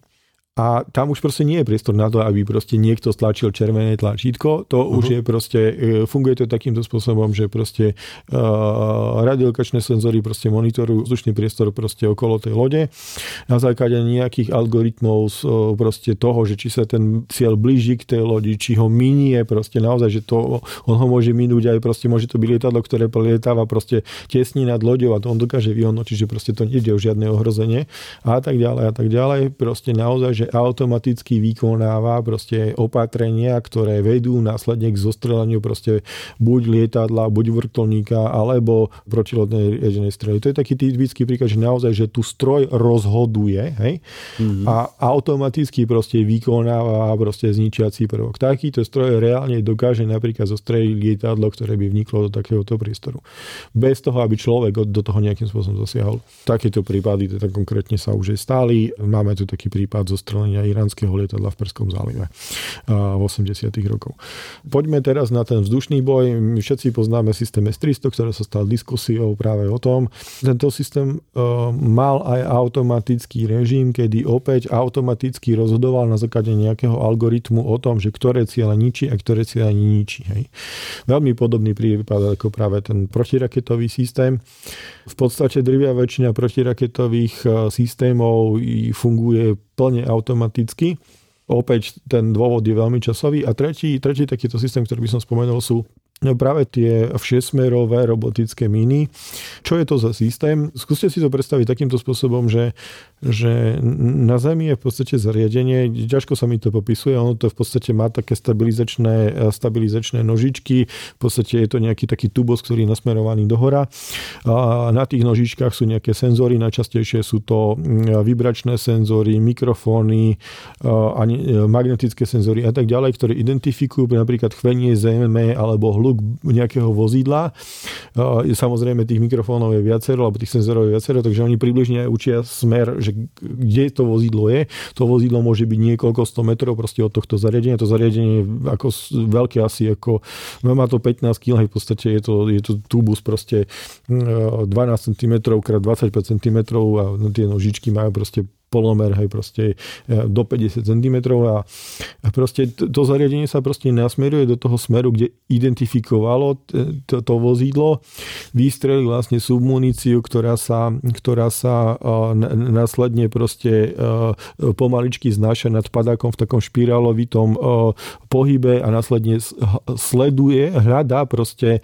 a tam už proste nie je priestor na to, aby proste niekto stlačil červené tlačítko. To uh-huh. už je proste, e, funguje to takýmto spôsobom, že proste uh, radiolokačné senzory proste monitorujú vzdušný priestor proste okolo tej lode. Na základe nejakých algoritmov uh, proste toho, že či sa ten cieľ blíži k tej lodi, či ho minie proste naozaj, že to, on ho môže minúť aj proste môže to byť lietadlo, ktoré lietáva proste tesní nad loďou a to on dokáže vyhodnotiť, že proste to nejde o žiadne ohrozenie a tak ďalej a tak ďalej. Proste naozaj, že automaticky vykonáva proste opatrenia, ktoré vedú následne k zostrelaniu proste buď lietadla, buď vrtulníka, alebo protilodnej riadenej strely. To je taký typický príklad, že naozaj, že tu stroj rozhoduje hej? Mm-hmm. a automaticky proste vykonáva proste zničiací prvok. Takýto stroj reálne dokáže napríklad zostreliť lietadlo, ktoré by vniklo do takéhoto priestoru. Bez toho, aby človek do toho nejakým spôsobom zasiahol. Takéto prípady teda konkrétne sa už aj stali. Máme tu taký prípad zostrelenia zostrelenia iránskeho lietadla v Perskom zálive v 80. rokov. Poďme teraz na ten vzdušný boj. My všetci poznáme systém S-300, ktorý sa stal diskusiou práve o tom. Tento systém e, mal aj automatický režim, kedy opäť automaticky rozhodoval na základe nejakého algoritmu o tom, že ktoré ciele ničí a ktoré ciele ničí. Hej. Veľmi podobný prípad ako práve ten protiraketový systém. V podstate drvia väčšina protiraketových e, systémov funguje plne automaticky. Opäť ten dôvod je veľmi časový. A tretí, tretí takýto systém, ktorý by som spomenul, sú práve tie všesmerové robotické míny. Čo je to za systém? Skúste si to predstaviť takýmto spôsobom, že, že na Zemi je v podstate zariadenie, ťažko sa mi to popisuje, ono to v podstate má také stabilizačné, stabilizačné nožičky, v podstate je to nejaký taký tubos, ktorý je nasmerovaný dohora. A na tých nožičkách sú nejaké senzory, najčastejšie sú to mm, vibračné senzory, mikrofóny, a magnetické senzory a tak ďalej, ktoré identifikujú napríklad chvenie zeme alebo hlu hluk nejakého vozidla. Samozrejme tých mikrofónov je viacero, alebo tých senzorov je viacero, takže oni približne učia smer, kde to vozidlo je. To vozidlo môže byť niekoľko 100 metrov proste od tohto zariadenia. To zariadenie je ako veľké asi ako, no má to 15 kg, v podstate je to, je to tubus proste 12 cm x 25 cm a tie nožičky majú proste polomer, hej, proste e, do 50 cm a, a proste to, to zariadenie sa proste nasmeruje do toho smeru, kde identifikovalo to, to vozidlo, vystrelí vlastne submuníciu, ktorá sa, ktorá sa uh, následne proste uh, pomaličky znáša nad padákom v takom špirálovitom pohybe a následne sleduje, hľadá proste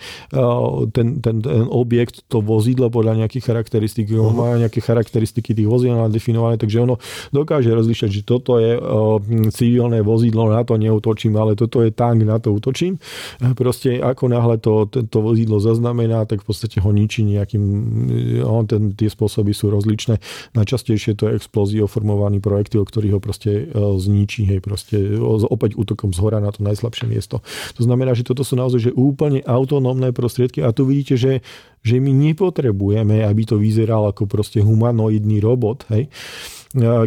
ten, ten, ten objekt, to vozidlo podľa nejakých charakteristík. Uh-huh. Má nejaké charakteristiky tých vozidel definované, takže Takže ono dokáže rozlišať, že toto je civilné vozidlo, na to neutočím, ale toto je tank, na to utočím. Proste ako náhle to, to vozidlo zaznamená, tak v podstate ho ničí nejakým, on, ten, tie spôsoby sú rozličné. Najčastejšie to je explóziou formovaný projektil, ktorý ho proste zničí, hej, proste opäť útokom z hora na to najslabšie miesto. To znamená, že toto sú naozaj že úplne autonómne prostriedky a tu vidíte, že že my nepotrebujeme, aby to vyzeralo ako proste humanoidný robot, hej,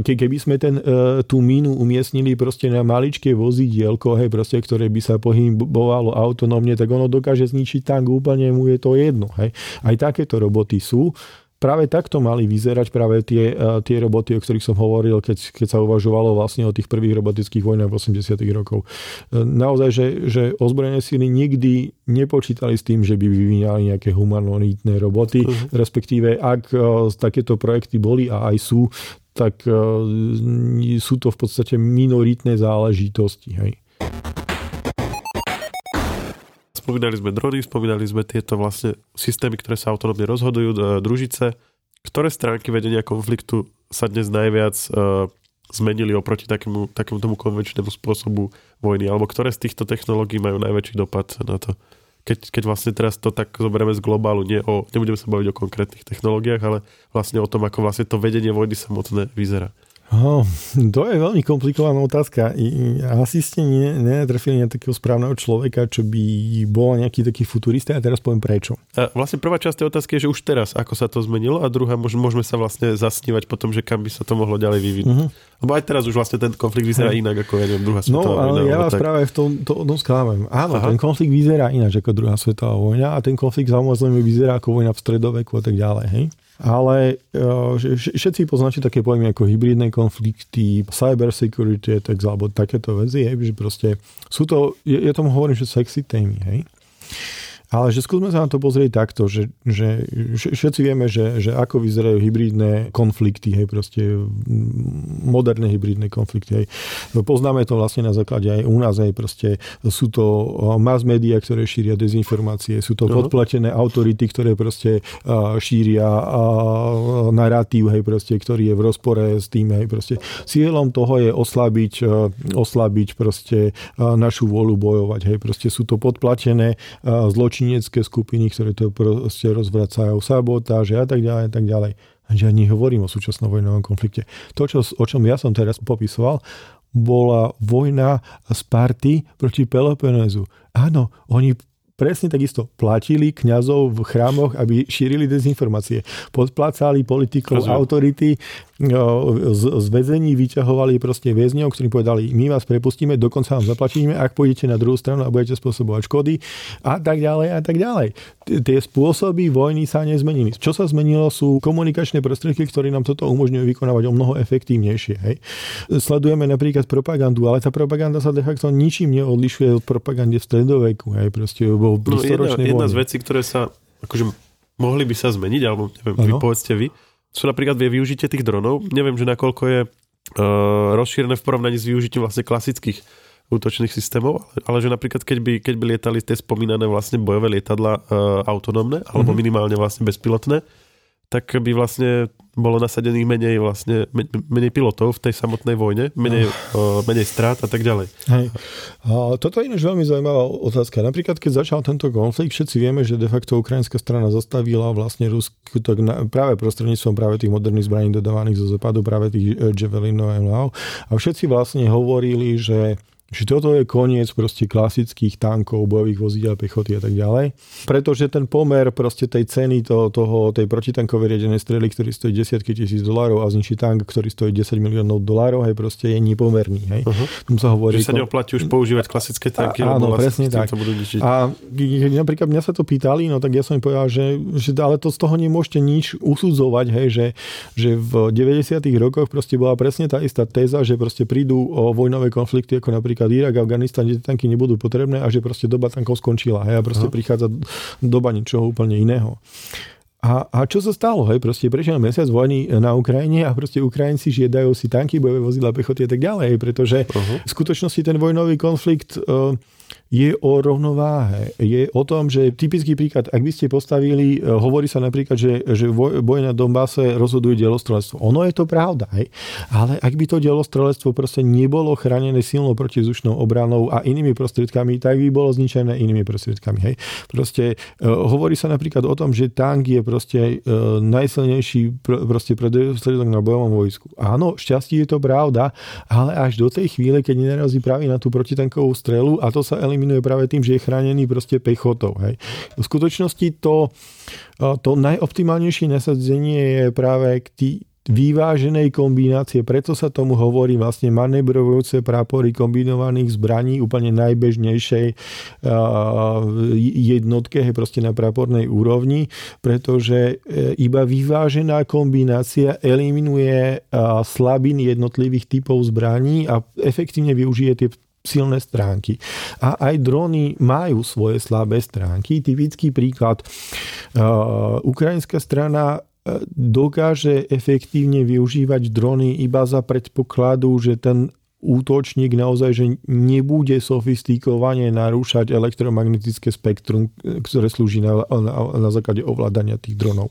ke, keby sme ten, e, tú mínu umiestnili proste na maličké vozidielko, hej, proste, ktoré by sa pohybovalo autonómne, tak ono dokáže zničiť tank úplne, mu je to jedno. Hej. Aj takéto roboty sú práve takto mali vyzerať práve tie, e, tie roboty, o ktorých som hovoril, keď, keď sa uvažovalo vlastne o tých prvých robotických vojnách v 80. rokov. E, naozaj, že, že ozbrojené síly nikdy nepočítali s tým, že by vyvíjali nejaké humanoidné roboty, uh-huh. respektíve ak takéto projekty boli a aj sú, tak e, sú to v podstate minoritné záležitosti. Hej. Spomínali sme drony, spomínali sme tieto vlastne systémy, ktoré sa autonómne rozhodujú, družice. Ktoré stránky vedenia konfliktu sa dnes najviac uh, zmenili oproti takému, takému tomu konvenčnému spôsobu vojny? Alebo ktoré z týchto technológií majú najväčší dopad na to? keď, keď vlastne teraz to tak zoberieme z globálu, nie o, nebudeme sa baviť o konkrétnych technológiách, ale vlastne o tom, ako vlastne to vedenie vojny samotné vyzerá. Oh, to je veľmi komplikovaná otázka. Asi ste netrefili na takého správneho človeka, čo by bol nejaký taký futurista a teraz poviem prečo. A vlastne prvá časť tej otázky je, že už teraz, ako sa to zmenilo a druhá, môžeme sa vlastne zasnívať potom, že kam by sa to mohlo ďalej vyvinúť. Uh-huh. Lebo aj teraz už vlastne ten konflikt vyzerá hey. inak ako ja neviem, druhá svetová no, vojna. No, ja vás tak... práve v tom, to, tom sklávam. Áno, Aha. ten konflikt vyzerá ináč ako druhá svetová vojna a ten konflikt samozrejme vyzerá ako vojna v stredoveku a tak ďalej. Hej? Ale e, všetci poznáte také pojmy ako hybridné konflikty, cyber security tak, alebo takéto veci, hej, že proste sú to, ja tomu hovorím, že sexy témy, hej. Ale že skúsme sa na to pozrieť takto, že, že všetci vieme, že, že ako vyzerajú hybridné konflikty, hej, proste moderné hybridné konflikty. Hej. Poznáme to vlastne na základe aj u nás, hej, proste sú to mass media, ktoré šíria dezinformácie, sú to uh-huh. podplatené autority, ktoré proste šíria narratív, hej, proste, ktorý je v rozpore s tým, hej, proste. Cieľom toho je oslabiť, oslabiť proste našu vôľu bojovať, hej, proste sú to podplatené zločiny zločinecké skupiny, ktoré to proste rozvracajú, sabotáže a tak ďalej a tak ďalej. ja nehovorím o súčasnom vojnovom konflikte. To, čo, o čom ja som teraz popisoval, bola vojna Sparty proti Peloponézu. Áno, oni presne takisto platili kňazov v chrámoch, aby šírili dezinformácie. Podplácali politikov, Rozumiem. autority, z, z väzení vyťahovali proste väzňov, ktorí povedali, my vás prepustíme, dokonca vám zaplatíme, ak pôjdete na druhú stranu a budete spôsobovať škody a tak ďalej a tak ďalej. Tie spôsoby vojny sa nezmenili. Čo sa zmenilo sú komunikačné prostriedky, ktoré nám toto umožňujú vykonávať o mnoho efektívnejšie. Hej. Sledujeme napríklad propagandu, ale tá propaganda sa de facto ničím neodlišuje od propagandy v stredoveku. Hej. Proste bol no, jedna, jedna z vecí, ktoré sa akože mohli by sa zmeniť, alebo neviem, vy povedzte vy, sú napríklad vie využitie tých dronov. Neviem, že nakoľko je uh, rozšírené v porovnaní s využitím vlastne klasických útočných systémov, ale že napríklad keď by, keď by lietali tie spomínané vlastne bojové lietadla uh, autonómne, alebo mm-hmm. minimálne vlastne bezpilotné, tak by vlastne bolo nasadených menej vlastne, menej pilotov v tej samotnej vojne, menej, no. menej strát a tak ďalej. Hej. A toto je ináč veľmi zaujímavá otázka. Napríklad, keď začal tento konflikt, všetci vieme, že de facto ukrajinská strana zastavila vlastne Rusku tak na, práve prostredníctvom práve tých moderných zbraní dodávaných zo západu, práve tých e, Javelinov a všetci vlastne hovorili, že že toto je koniec proste klasických tankov, bojových vozidel, pechoty a tak ďalej. Pretože ten pomer proste tej ceny to, toho, tej protitankovej riadenej strely, ktorý stojí desiatky tisíc dolárov a zničí tank, ktorý stojí 10 miliónov dolárov, hej, proste je nepomerný. Hej. Uh-huh. sa hovorí, že sa neoplatí už používať klasické tanky. A, áno, vlastne presne tak. Budú a keď napríklad mňa sa to pýtali, no tak ja som im povedal, že, že ale to z toho nemôžete nič usudzovať, hej, že, že v 90. rokoch proste bola presne tá istá téza, že proste prídu o vojnové konflikty ako napríklad napríklad Irak, Afganistan, kde tanky nebudú potrebné a že proste doba tankov skončila. Hej, a proste Aha. prichádza doba ničoho úplne iného. A, a čo sa stalo? Hej? Proste prešiel mesiac vojny na Ukrajine a proste Ukrajinci žiadajú si tanky, bojové vozidla, pechoty a tak ďalej, pretože uh-huh. v skutočnosti ten vojnový konflikt uh, je o rovnováhe. Je o tom, že typický príklad, ak by ste postavili, e, hovorí sa napríklad, že, že boj na Donbase rozhoduje delostrelectvo. Ono je to pravda, hej? ale ak by to delostrelectvo proste nebolo chránené silnou protizdušnou obranou a inými prostriedkami, tak by bolo zničené inými prostriedkami. Hej? Proste e, hovorí sa napríklad o tom, že tank je proste e, najsilnejší pr- proste prostriedok na bojovom vojsku. Áno, šťastie je to pravda, ale až do tej chvíle, keď nenarazí práve na tú protitankovú strelu a to sa eliminuje eliminuje práve tým, že je chránený proste pechotou. Hej. V skutočnosti to, to najoptimálnejšie nasadzenie je práve k tý, vyváženej kombinácie, preto sa tomu hovorí vlastne manevrovujúce prápory kombinovaných zbraní úplne najbežnejšej jednotke, proste na prápornej úrovni, pretože e, iba vyvážená kombinácia eliminuje slabiny jednotlivých typov zbraní a efektívne využije tie silné stránky. A aj drony majú svoje slabé stránky. Typický príklad. Uh, ukrajinská strana uh, dokáže efektívne využívať drony iba za predpokladu, že ten útočník naozaj že nebude sofistikovane narúšať elektromagnetické spektrum, ktoré slúži na, na, na základe ovládania tých dronov.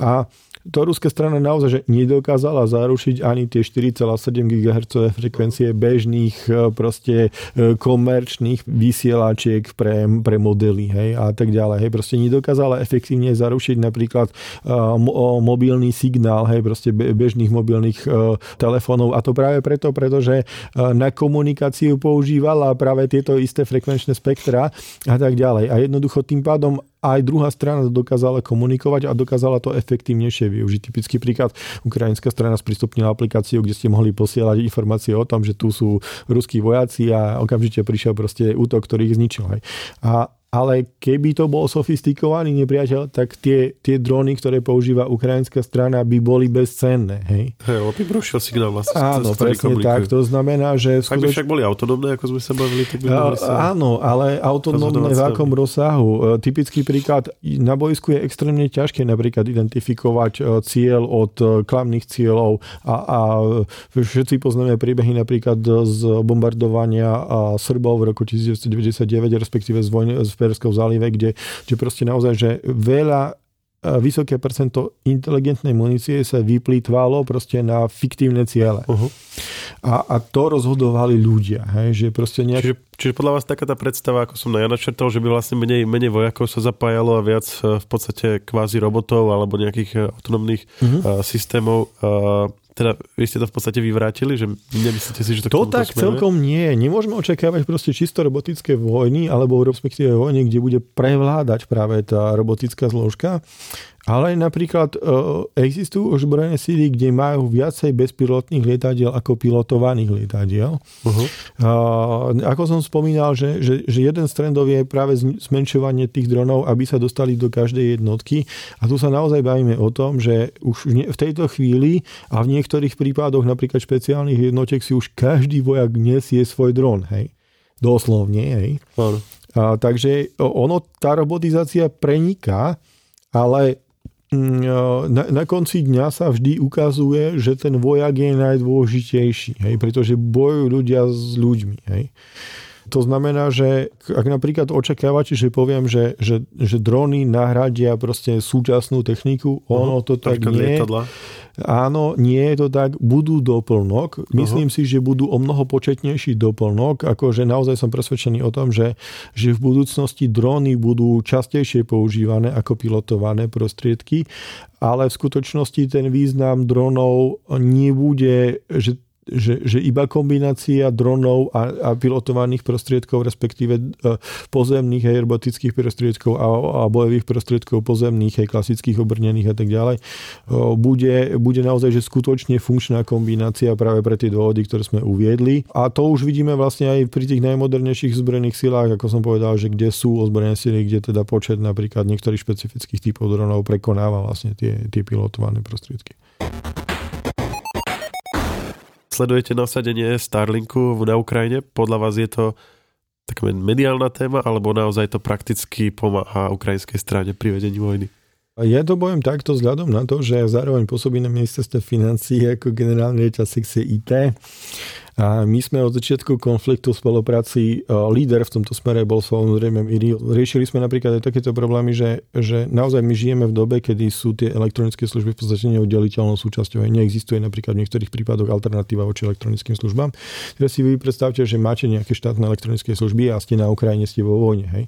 A to ruská strana naozaj že nedokázala zarušiť ani tie 4,7 GHz frekvencie bežných e, proste e, komerčných vysielačiek pre, pre modely hej, a tak ďalej. Hej, proste nedokázala efektívne zarušiť napríklad uh, mobilný signál hej, proste bežných mobilných uh, telefónov a to práve preto, pretože uh, na komunikáciu používala práve tieto isté frekvenčné spektra a tak ďalej. A jednoducho tým pádom aj druhá strana dokázala komunikovať a dokázala to efektívnejšie využiť. Typický príklad, ukrajinská strana sprístupnila aplikáciu, kde ste mohli posielať informácie o tom, že tu sú ruskí vojaci a okamžite prišiel proste útok, ktorý ich zničil. A ale keby to bol sofistikovaný nepriateľ, tak tie, tie drony, ktoré používa ukrajinská strana, by boli bezcenné. Hej, hey, by prošiel signál vlastne. Áno, presne tak. To znamená, že... Ak by však boli autonómne, ako sme sa bavili, tak by sa... Áno, ale autonómne v akom rozsahu. E, typický príklad, na bojsku je extrémne ťažké napríklad identifikovať e, cieľ od e, klamných cieľov a, a všetci poznáme príbehy napríklad z bombardovania Srbov v roku 1999, respektíve z vojny, z Perskou zálive, kde, kde proste naozaj, že veľa e, vysoké percento inteligentnej munície sa vyplýtvalo proste na fiktívne ciele. Uh-huh. A, a to rozhodovali ľudia. Hej, že proste nejak... čiže, čiže podľa vás taká tá predstava, ako som ja načrtol, že by vlastne menej, menej vojakov sa zapájalo a viac e, v podstate kvázi robotov alebo nejakých e, autonómnych uh-huh. systémov teda vy ste to v podstate vyvrátili, že nemyslíte si, že to To tak smeruje? celkom nie. Nemôžeme očakávať proste čisto robotické vojny alebo respektíve vojny, kde bude prevládať práve tá robotická zložka. Ale napríklad e, existujú ozbrojené síly, kde majú viacej bezpilotných lietadiel ako pilotovaných lietadiel. Uh-huh. Ako som spomínal, že, že, že jeden z trendov je práve zmenšovanie tých dronov, aby sa dostali do každej jednotky. A tu sa naozaj bavíme o tom, že už v tejto chvíli a v niektorých prípadoch napríklad špeciálnych jednotiek si už každý vojak nesie svoj dron. Hej. Doslovne. Hej. Uh-huh. A, takže ono, tá robotizácia preniká, ale na, na konci dňa sa vždy ukazuje, že ten vojak je najdôležitejší, hej, pretože bojujú ľudia s ľuďmi. Hej. To znamená, že ak napríklad očakávate, že poviem, že, že, že drony nahradia proste súčasnú techniku, ono uh-huh. to tak nie. Lietadla. Áno, nie je to tak, budú doplnok. Myslím uh-huh. si, že budú o mnoho početnejší doplnok, akože naozaj som presvedčený o tom, že, že v budúcnosti drony budú častejšie používané ako pilotované prostriedky, ale v skutočnosti ten význam dronov nebude, že že, že iba kombinácia dronov a, a pilotovaných prostriedkov, respektíve uh, pozemných aj robotických prostriedkov a, a bojových prostriedkov pozemných aj klasických obrnených a tak ďalej, uh, bude, bude naozaj že skutočne funkčná kombinácia práve pre tie dôvody, ktoré sme uviedli. A to už vidíme vlastne aj pri tých najmodernejších zbrojených silách, ako som povedal, že kde sú ozbrojené sily, kde teda počet napríklad niektorých špecifických typov dronov prekonáva vlastne tie, tie pilotované prostriedky. Sledujete nasadenie Starlinku na Ukrajine? Podľa vás je to taká mediálna téma, alebo naozaj to prakticky pomáha ukrajinskej strane pri vedení vojny? Ja to poviem takto vzhľadom na to, že zároveň pôsobí na ministerstve financí ako generálny riaditeľ IT a my sme od začiatku konfliktu spolupráci, e, líder v tomto smere bol samozrejme IRI. Riešili sme napríklad aj takéto problémy, že, že naozaj my žijeme v dobe, kedy sú tie elektronické služby v podstate neoddeliteľnou súčasťou. Neexistuje napríklad v niektorých prípadoch alternatíva voči elektronickým službám. Teraz si vy predstavte, že máte nejaké štátne elektronické služby a ste na Ukrajine, ste vo vojne. Hej?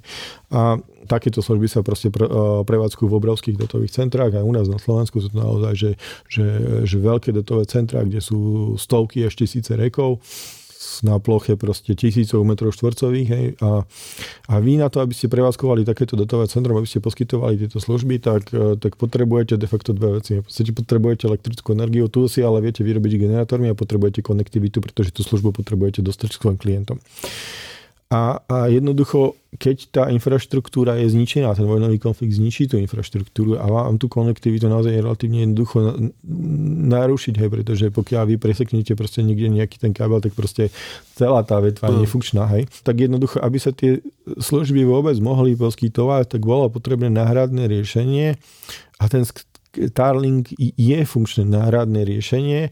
A takéto služby sa proste pre, prevádzkujú v obrovských datových centrách. Aj u nás na Slovensku sú to naozaj, že, že, že veľké datové centrá, kde sú stovky až tisíce rekov na ploche proste tisícov metrov štvorcových. Hej, a, a vy na to, aby ste prevádzkovali takéto datové centrum, aby ste poskytovali tieto služby, tak, e, tak potrebujete de facto dve veci. V podstate potrebujete elektrickú energiu, tu si ale viete vyrobiť generátormi a potrebujete konektivitu, pretože tú službu potrebujete dostať svojim klientom. A, a jednoducho, keď tá infraštruktúra je zničená, ten vojnový konflikt zničí tú infraštruktúru a vám tú konektivitu naozaj je relatívne jednoducho narušiť, hej, pretože pokiaľ vy preseknete proste niekde nejaký ten kábel, tak proste celá tá vetva je nefunkčná, hej. Tak jednoducho, aby sa tie služby vôbec mohli poskytovať, tak bolo potrebné náhradné riešenie a ten Starlink je funkčné náhradné riešenie.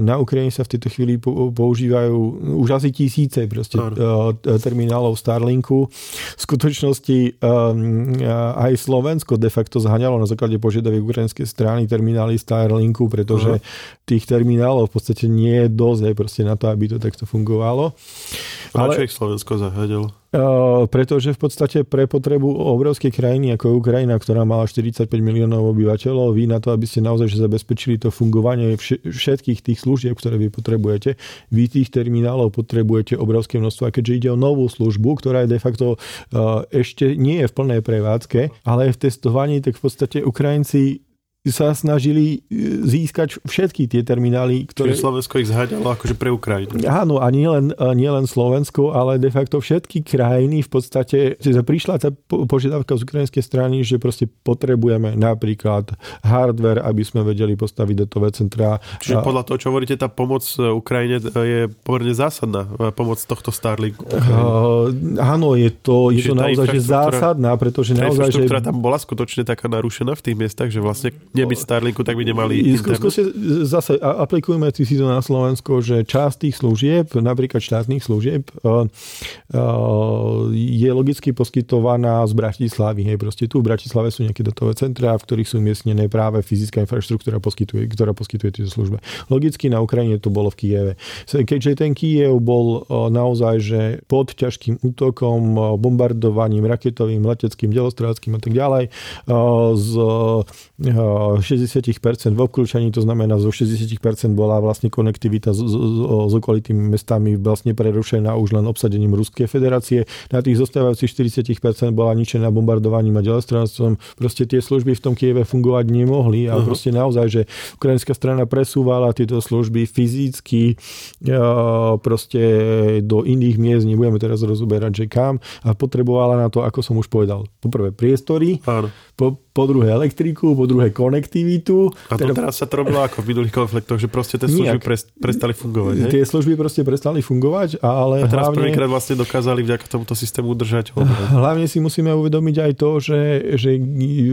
Na Ukrajine sa v tejto chvíli používajú už asi tisíce proste terminálov Starlinku. V skutočnosti aj Slovensko de facto zhaňalo na základe požiadaviek ukrajinskej strany terminály Starlinku, pretože tých terminálov v podstate nie je dosť aj proste na to, aby to takto fungovalo. Ale, čo ich Slovensko zaháďalo? Uh, pretože v podstate pre potrebu obrovskej krajiny, ako je Ukrajina, ktorá mala 45 miliónov obyvateľov, vy na to, aby ste naozaj zabezpečili to fungovanie všetkých tých služieb, ktoré vy potrebujete, vy tých terminálov potrebujete obrovské množstvo. A keďže ide o novú službu, ktorá je de facto uh, ešte nie je v plnej prevádzke, ale je v testovaní, tak v podstate Ukrajinci sa snažili e, získať všetky tie terminály, ktoré... Čiže Slovensko ich zháďalo akože pre Ukrajinu. Áno, a nielen nie len Slovensko, ale de facto všetky krajiny v podstate, že prišla tá požiadavka z ukrajinskej strany, že proste potrebujeme napríklad hardware, aby sme vedeli postaviť datové centrá. Čiže podľa toho, čo hovoríte, tá pomoc e, Ukrajine e, je pomerne zásadná, pomoc tohto Starlinku. Uh, áno, je to, je to naozaj že zásadná, pretože naozaj, že... tam bola skutočne taká narušená v tých miestach, že vlastne nebyť Starlinku, tak by nemali Skúste zase aplikujeme si to na Slovensko, že časť tých služieb, napríklad štátnych služieb, je logicky poskytovaná z Bratislavy. Hej, proste tu v Bratislave sú nejaké datové centrá, v ktorých sú umiestnené práve fyzická infraštruktúra, poskytuje, ktorá poskytuje tieto služby. Logicky na Ukrajine to bolo v Kieve. Keďže ten Kiev bol naozaj že pod ťažkým útokom, bombardovaním raketovým, leteckým, delostráckým a tak ďalej, z 60% v obklúčaní, to znamená zo 60% bola vlastne konektivita s, s, s okolitými mestami vlastne prerušená už len obsadením Ruskej federácie. Na tých zostávajúcich 40% bola ničená bombardovaním a delostranstvom. Proste tie služby v tom Kieve fungovať nemohli a uh-huh. proste naozaj, že ukrajinská strana presúvala tieto služby fyzicky proste do iných miest, nebudeme teraz rozoberať, že kam a potrebovala na to, ako som už povedal, poprvé priestory, Áno. po, po druhé elektriku, po druhé konektivitu. A to teda... teraz sa to robilo ako v minulých konfliktoch, že proste tie služby prestali fungovať. Ne? Tie služby proste prestali fungovať, ale A teraz hlavne... prvýkrát vlastne dokázali vďaka tomuto systému udržať ho. [laughs] Hlavne si musíme uvedomiť aj to, že, že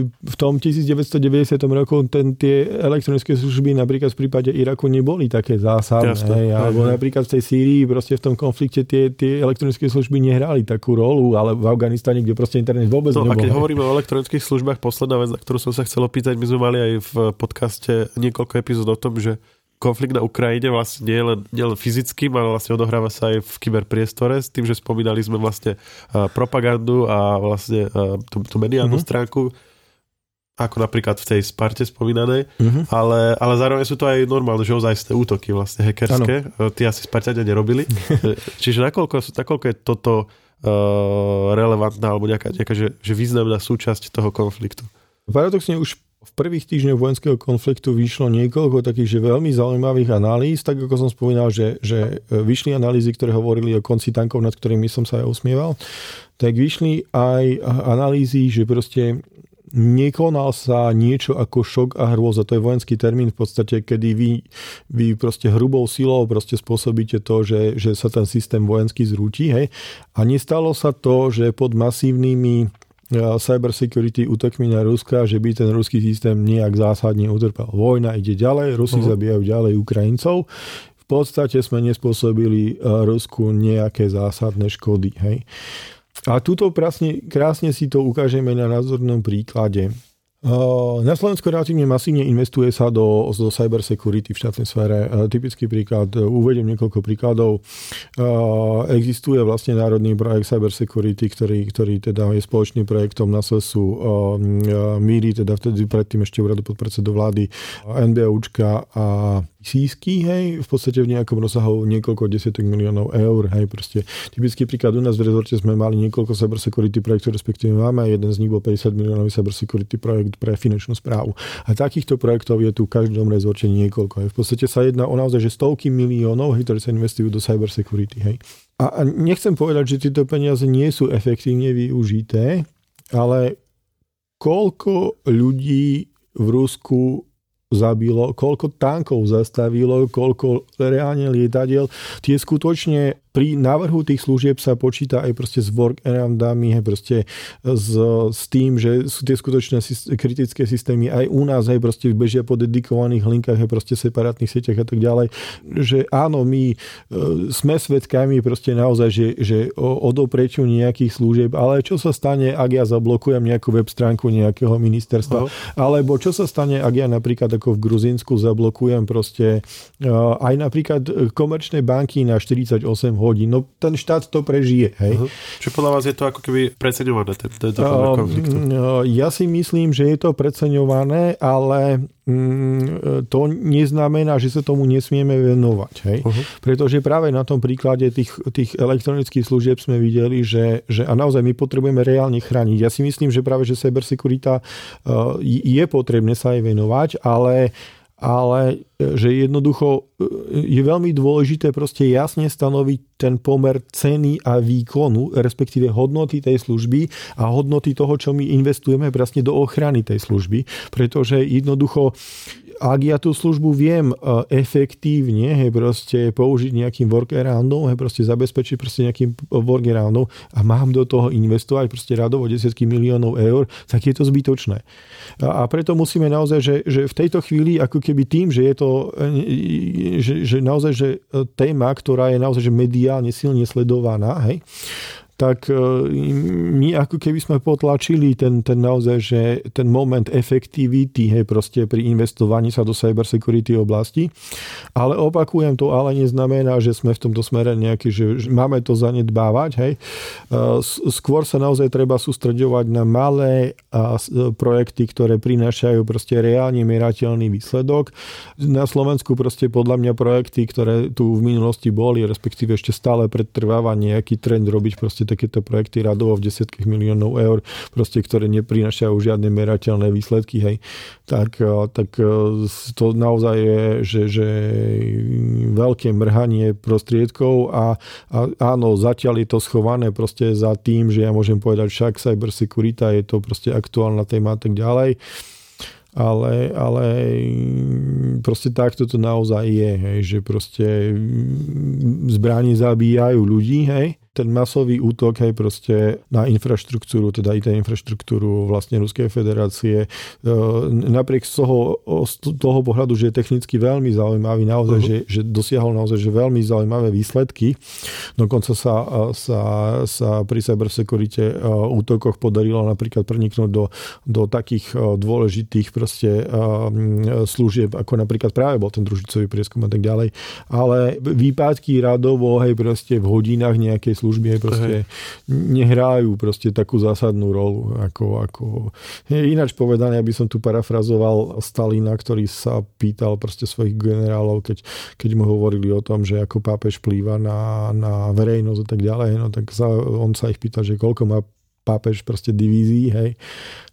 v tom 1990 roku ten, tie elektronické služby napríklad v prípade Iraku neboli také zásadné. Jasne, alebo napríklad v tej Sýrii proste v tom konflikte tie, tie elektronické služby nehrali takú rolu, ale v Afganistane, kde proste internet vôbec no, nebol. A keď hovoríme o elektronických službách, posledná vec, na ktorú som sa chcel opýtať, my sme mali aj v podcaste niekoľko epizód o tom, že konflikt na Ukrajine vlastne nie je len, nie len fyzickým, ale vlastne odohráva sa aj v kyberpriestore s tým, že spomínali sme vlastne propagandu a vlastne tú, tú mediálnu mm-hmm. stránku. ako napríklad v tej Sparte spomínanej, uh-huh. ale, ale zároveň sú to aj normálne, že ozajstné útoky vlastne hackerské. Ano. Ty asi Spartania nerobili. [laughs] Čiže nakoľko, nakoľko je toto uh, relevantná alebo nejaká, nejaká že, že významná súčasť toho konfliktu? Paradoxne už v prvých týždňoch vojenského konfliktu vyšlo niekoľko takých že veľmi zaujímavých analýz, tak ako som spomínal, že, že vyšli analýzy, ktoré hovorili o konci tankov, nad ktorými som sa aj usmieval, tak vyšli aj analýzy, že proste nekonal sa niečo ako šok a hrôza. To je vojenský termín v podstate, kedy vy, vy proste hrubou silou proste spôsobíte to, že, že sa ten systém vojenský zrúti. Hej? A nestalo sa to, že pod masívnymi cyber security útokmi na Ruska, že by ten ruský systém nejak zásadne utrpel. Vojna ide ďalej, Rusi uh-huh. zabíjajú ďalej Ukrajincov. V podstate sme nespôsobili Rusku nejaké zásadné škody. Hej. A tuto krásne, krásne si to ukážeme na názornom príklade. Na Slovensku relatívne masívne investuje sa do, do cyber security v štátnej sfére. Typický príklad, uvedem niekoľko príkladov. Existuje vlastne národný projekt cyber security, ktorý, ktorý teda je spoločným projektom na SESu míri, teda vtedy predtým ešte úradu podpredsedu vlády NBOčka a sísky, hej, v podstate v nejakom rozsahu niekoľko desiatok miliónov eur, hej, proste typický príklad u nás v rezorte sme mali niekoľko cybersecurity projektov, respektíve máme, jeden z nich bol 50 miliónový cybersecurity projekt pre finančnú správu. A takýchto projektov je tu v každom rezorte niekoľko. Hej. V podstate sa jedná o naozaj že stovky miliónov, hej, ktoré sa investujú do cybersecurity, hej. A, a nechcem povedať, že tieto peniaze nie sú efektívne využité, ale koľko ľudí v Rusku zabilo, koľko tankov zastavilo, koľko reálne lietadiel. Tie skutočne pri návrhu tých služieb sa počíta aj proste s workaroundami, proste s, s tým, že sú tie skutočné kritické systémy aj u nás, aj proste bežia po dedikovaných linkách, aj proste separátnych sieťach a tak ďalej. Že áno, my e, sme svetkami proste naozaj, že, že odopreťu nejakých služieb, ale čo sa stane, ak ja zablokujem nejakú web stránku nejakého ministerstva, uh-huh. alebo čo sa stane, ak ja napríklad ako v Gruzínsku zablokujem proste e, aj napríklad komerčné banky na 48 hodín hodín. No ten štát to prežije. Hej. Uh-huh. Čiže podľa vás je to ako keby preceňované, tento uh, konflikt? Uh, ja si myslím, že je to preceňované, ale mm, to neznamená, že sa tomu nesmieme venovať. Hej? Uh-huh. Pretože práve na tom príklade tých, tých elektronických služieb sme videli, že, že a naozaj my potrebujeme reálne chrániť. Ja si myslím, že práve, že cybersecurita uh, je potrebné sa aj venovať, ale ale e, že jednoducho e, je veľmi dôležité proste jasne stanoviť ten pomer ceny a výkonu, respektíve hodnoty tej služby a hodnoty toho, čo my investujeme vlastne do ochrany tej služby, pretože jednoducho ak ja tú službu viem e, efektívne hej, proste použiť nejakým workaroundom, hej, proste zabezpečiť proste nejakým workaroundom a mám do toho investovať proste radovo desiatky miliónov eur, tak je to zbytočné. A, a preto musíme naozaj, že, že v tejto chvíli ako keby tým, že je to e, že, že naozaj, že téma, ktorá je naozaj že mediálne silne sledovaná, hej, tak e, my ako keby sme potlačili ten, ten naozaj, že ten moment efektivity, hej, proste pri investovaní sa do cyber security oblasti. Ale opakujem, to ale neznamená, že sme v tomto smere nejaký, že máme to zanedbávať, hej. E, skôr sa naozaj treba sústredovať na malé projekty, ktoré prinášajú proste reálne merateľný výsledok. Na Slovensku proste podľa mňa projekty, ktoré tu v minulosti boli, respektíve ešte stále pretrváva nejaký trend robiť proste takéto projekty radovo v desiatkách miliónov eur, proste, ktoré neprinašajú žiadne merateľné výsledky, hej, tak, e, tak e, to naozaj je, že, že veľké mrhanie prostriedkov a, a áno, zatiaľ je to schované proste za tým, že ja môžem povedať však cybersecurity je to proste aktuálna téma a tak ďalej. Ale, ale proste takto to naozaj je, hej, že proste zbranie zabíjajú ľudí, hej, ten masový útok aj proste na infraštruktúru, teda IT infraštruktúru vlastne Ruskej federácie. E, napriek z toho, z toho pohľadu, že je technicky veľmi zaujímavý, naozaj, uh-huh. že, že dosiahol naozaj že veľmi zaujímavé výsledky. Dokonca sa, sa, sa pri cybersecurity e, útokoch podarilo napríklad preniknúť do, do takých e, dôležitých proste služieb, ako napríklad práve bol ten družicový prieskum a tak ďalej. Ale výpadky radovo, hej, proste v hodinách nejakej služby proste nehrajú proste takú zásadnú rolu. Ako, ako... Ináč povedané, aby som tu parafrazoval Stalina, ktorý sa pýtal proste svojich generálov, keď, keď mu hovorili o tom, že ako pápež plýva na, na verejnosť a tak ďalej, no tak sa, on sa ich pýtal, že koľko má pápež proste divízií, hej.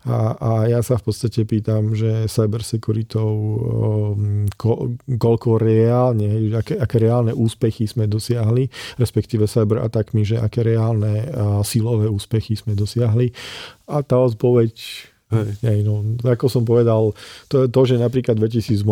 A, a ja sa v podstate pýtam, že cybersecuritou um, ko, koľko reálne, aké, aké reálne úspechy sme dosiahli, respektíve cyberatakmi, že aké reálne uh, silové úspechy sme dosiahli. A tá odpoveď Hej. Hej, no, ako som povedal, to je to, že napríklad v 2008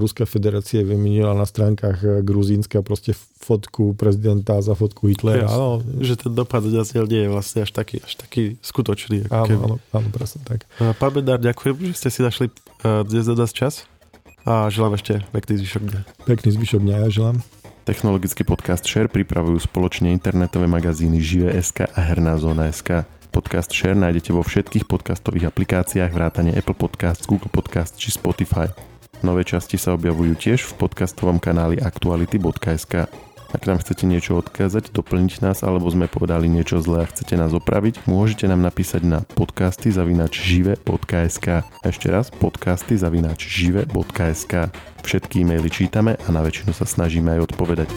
Ruská federácia vymenila na stránkach eh, Gruzínska proste fotku prezidenta za fotku Hitlera. Yes. Áno. Že ten dopad zatiaľ nie je vlastne až taký, až taký skutočný. Áno, keby. áno, áno, presne tak. Pán Bedár, ďakujem, že ste si našli uh, dnes za čas a želám ešte pekný zvyšok dňa. Pekný zvyšok dňa, ja želám. Technologický podcast Share pripravujú spoločne internetové magazíny Žive.sk a Herná zóna.sk. Podcast Share nájdete vo všetkých podcastových aplikáciách vrátane Apple Podcast, Google Podcast či Spotify. Nové časti sa objavujú tiež v podcastovom kanáli aktuality.sk. Ak nám chcete niečo odkázať, doplniť nás alebo sme povedali niečo zlé a chcete nás opraviť, môžete nám napísať na podcasty zavinač žive.sk. Ešte raz podcasty zavinač žive.sk. Všetky e-maily čítame a na väčšinu sa snažíme aj odpovedať.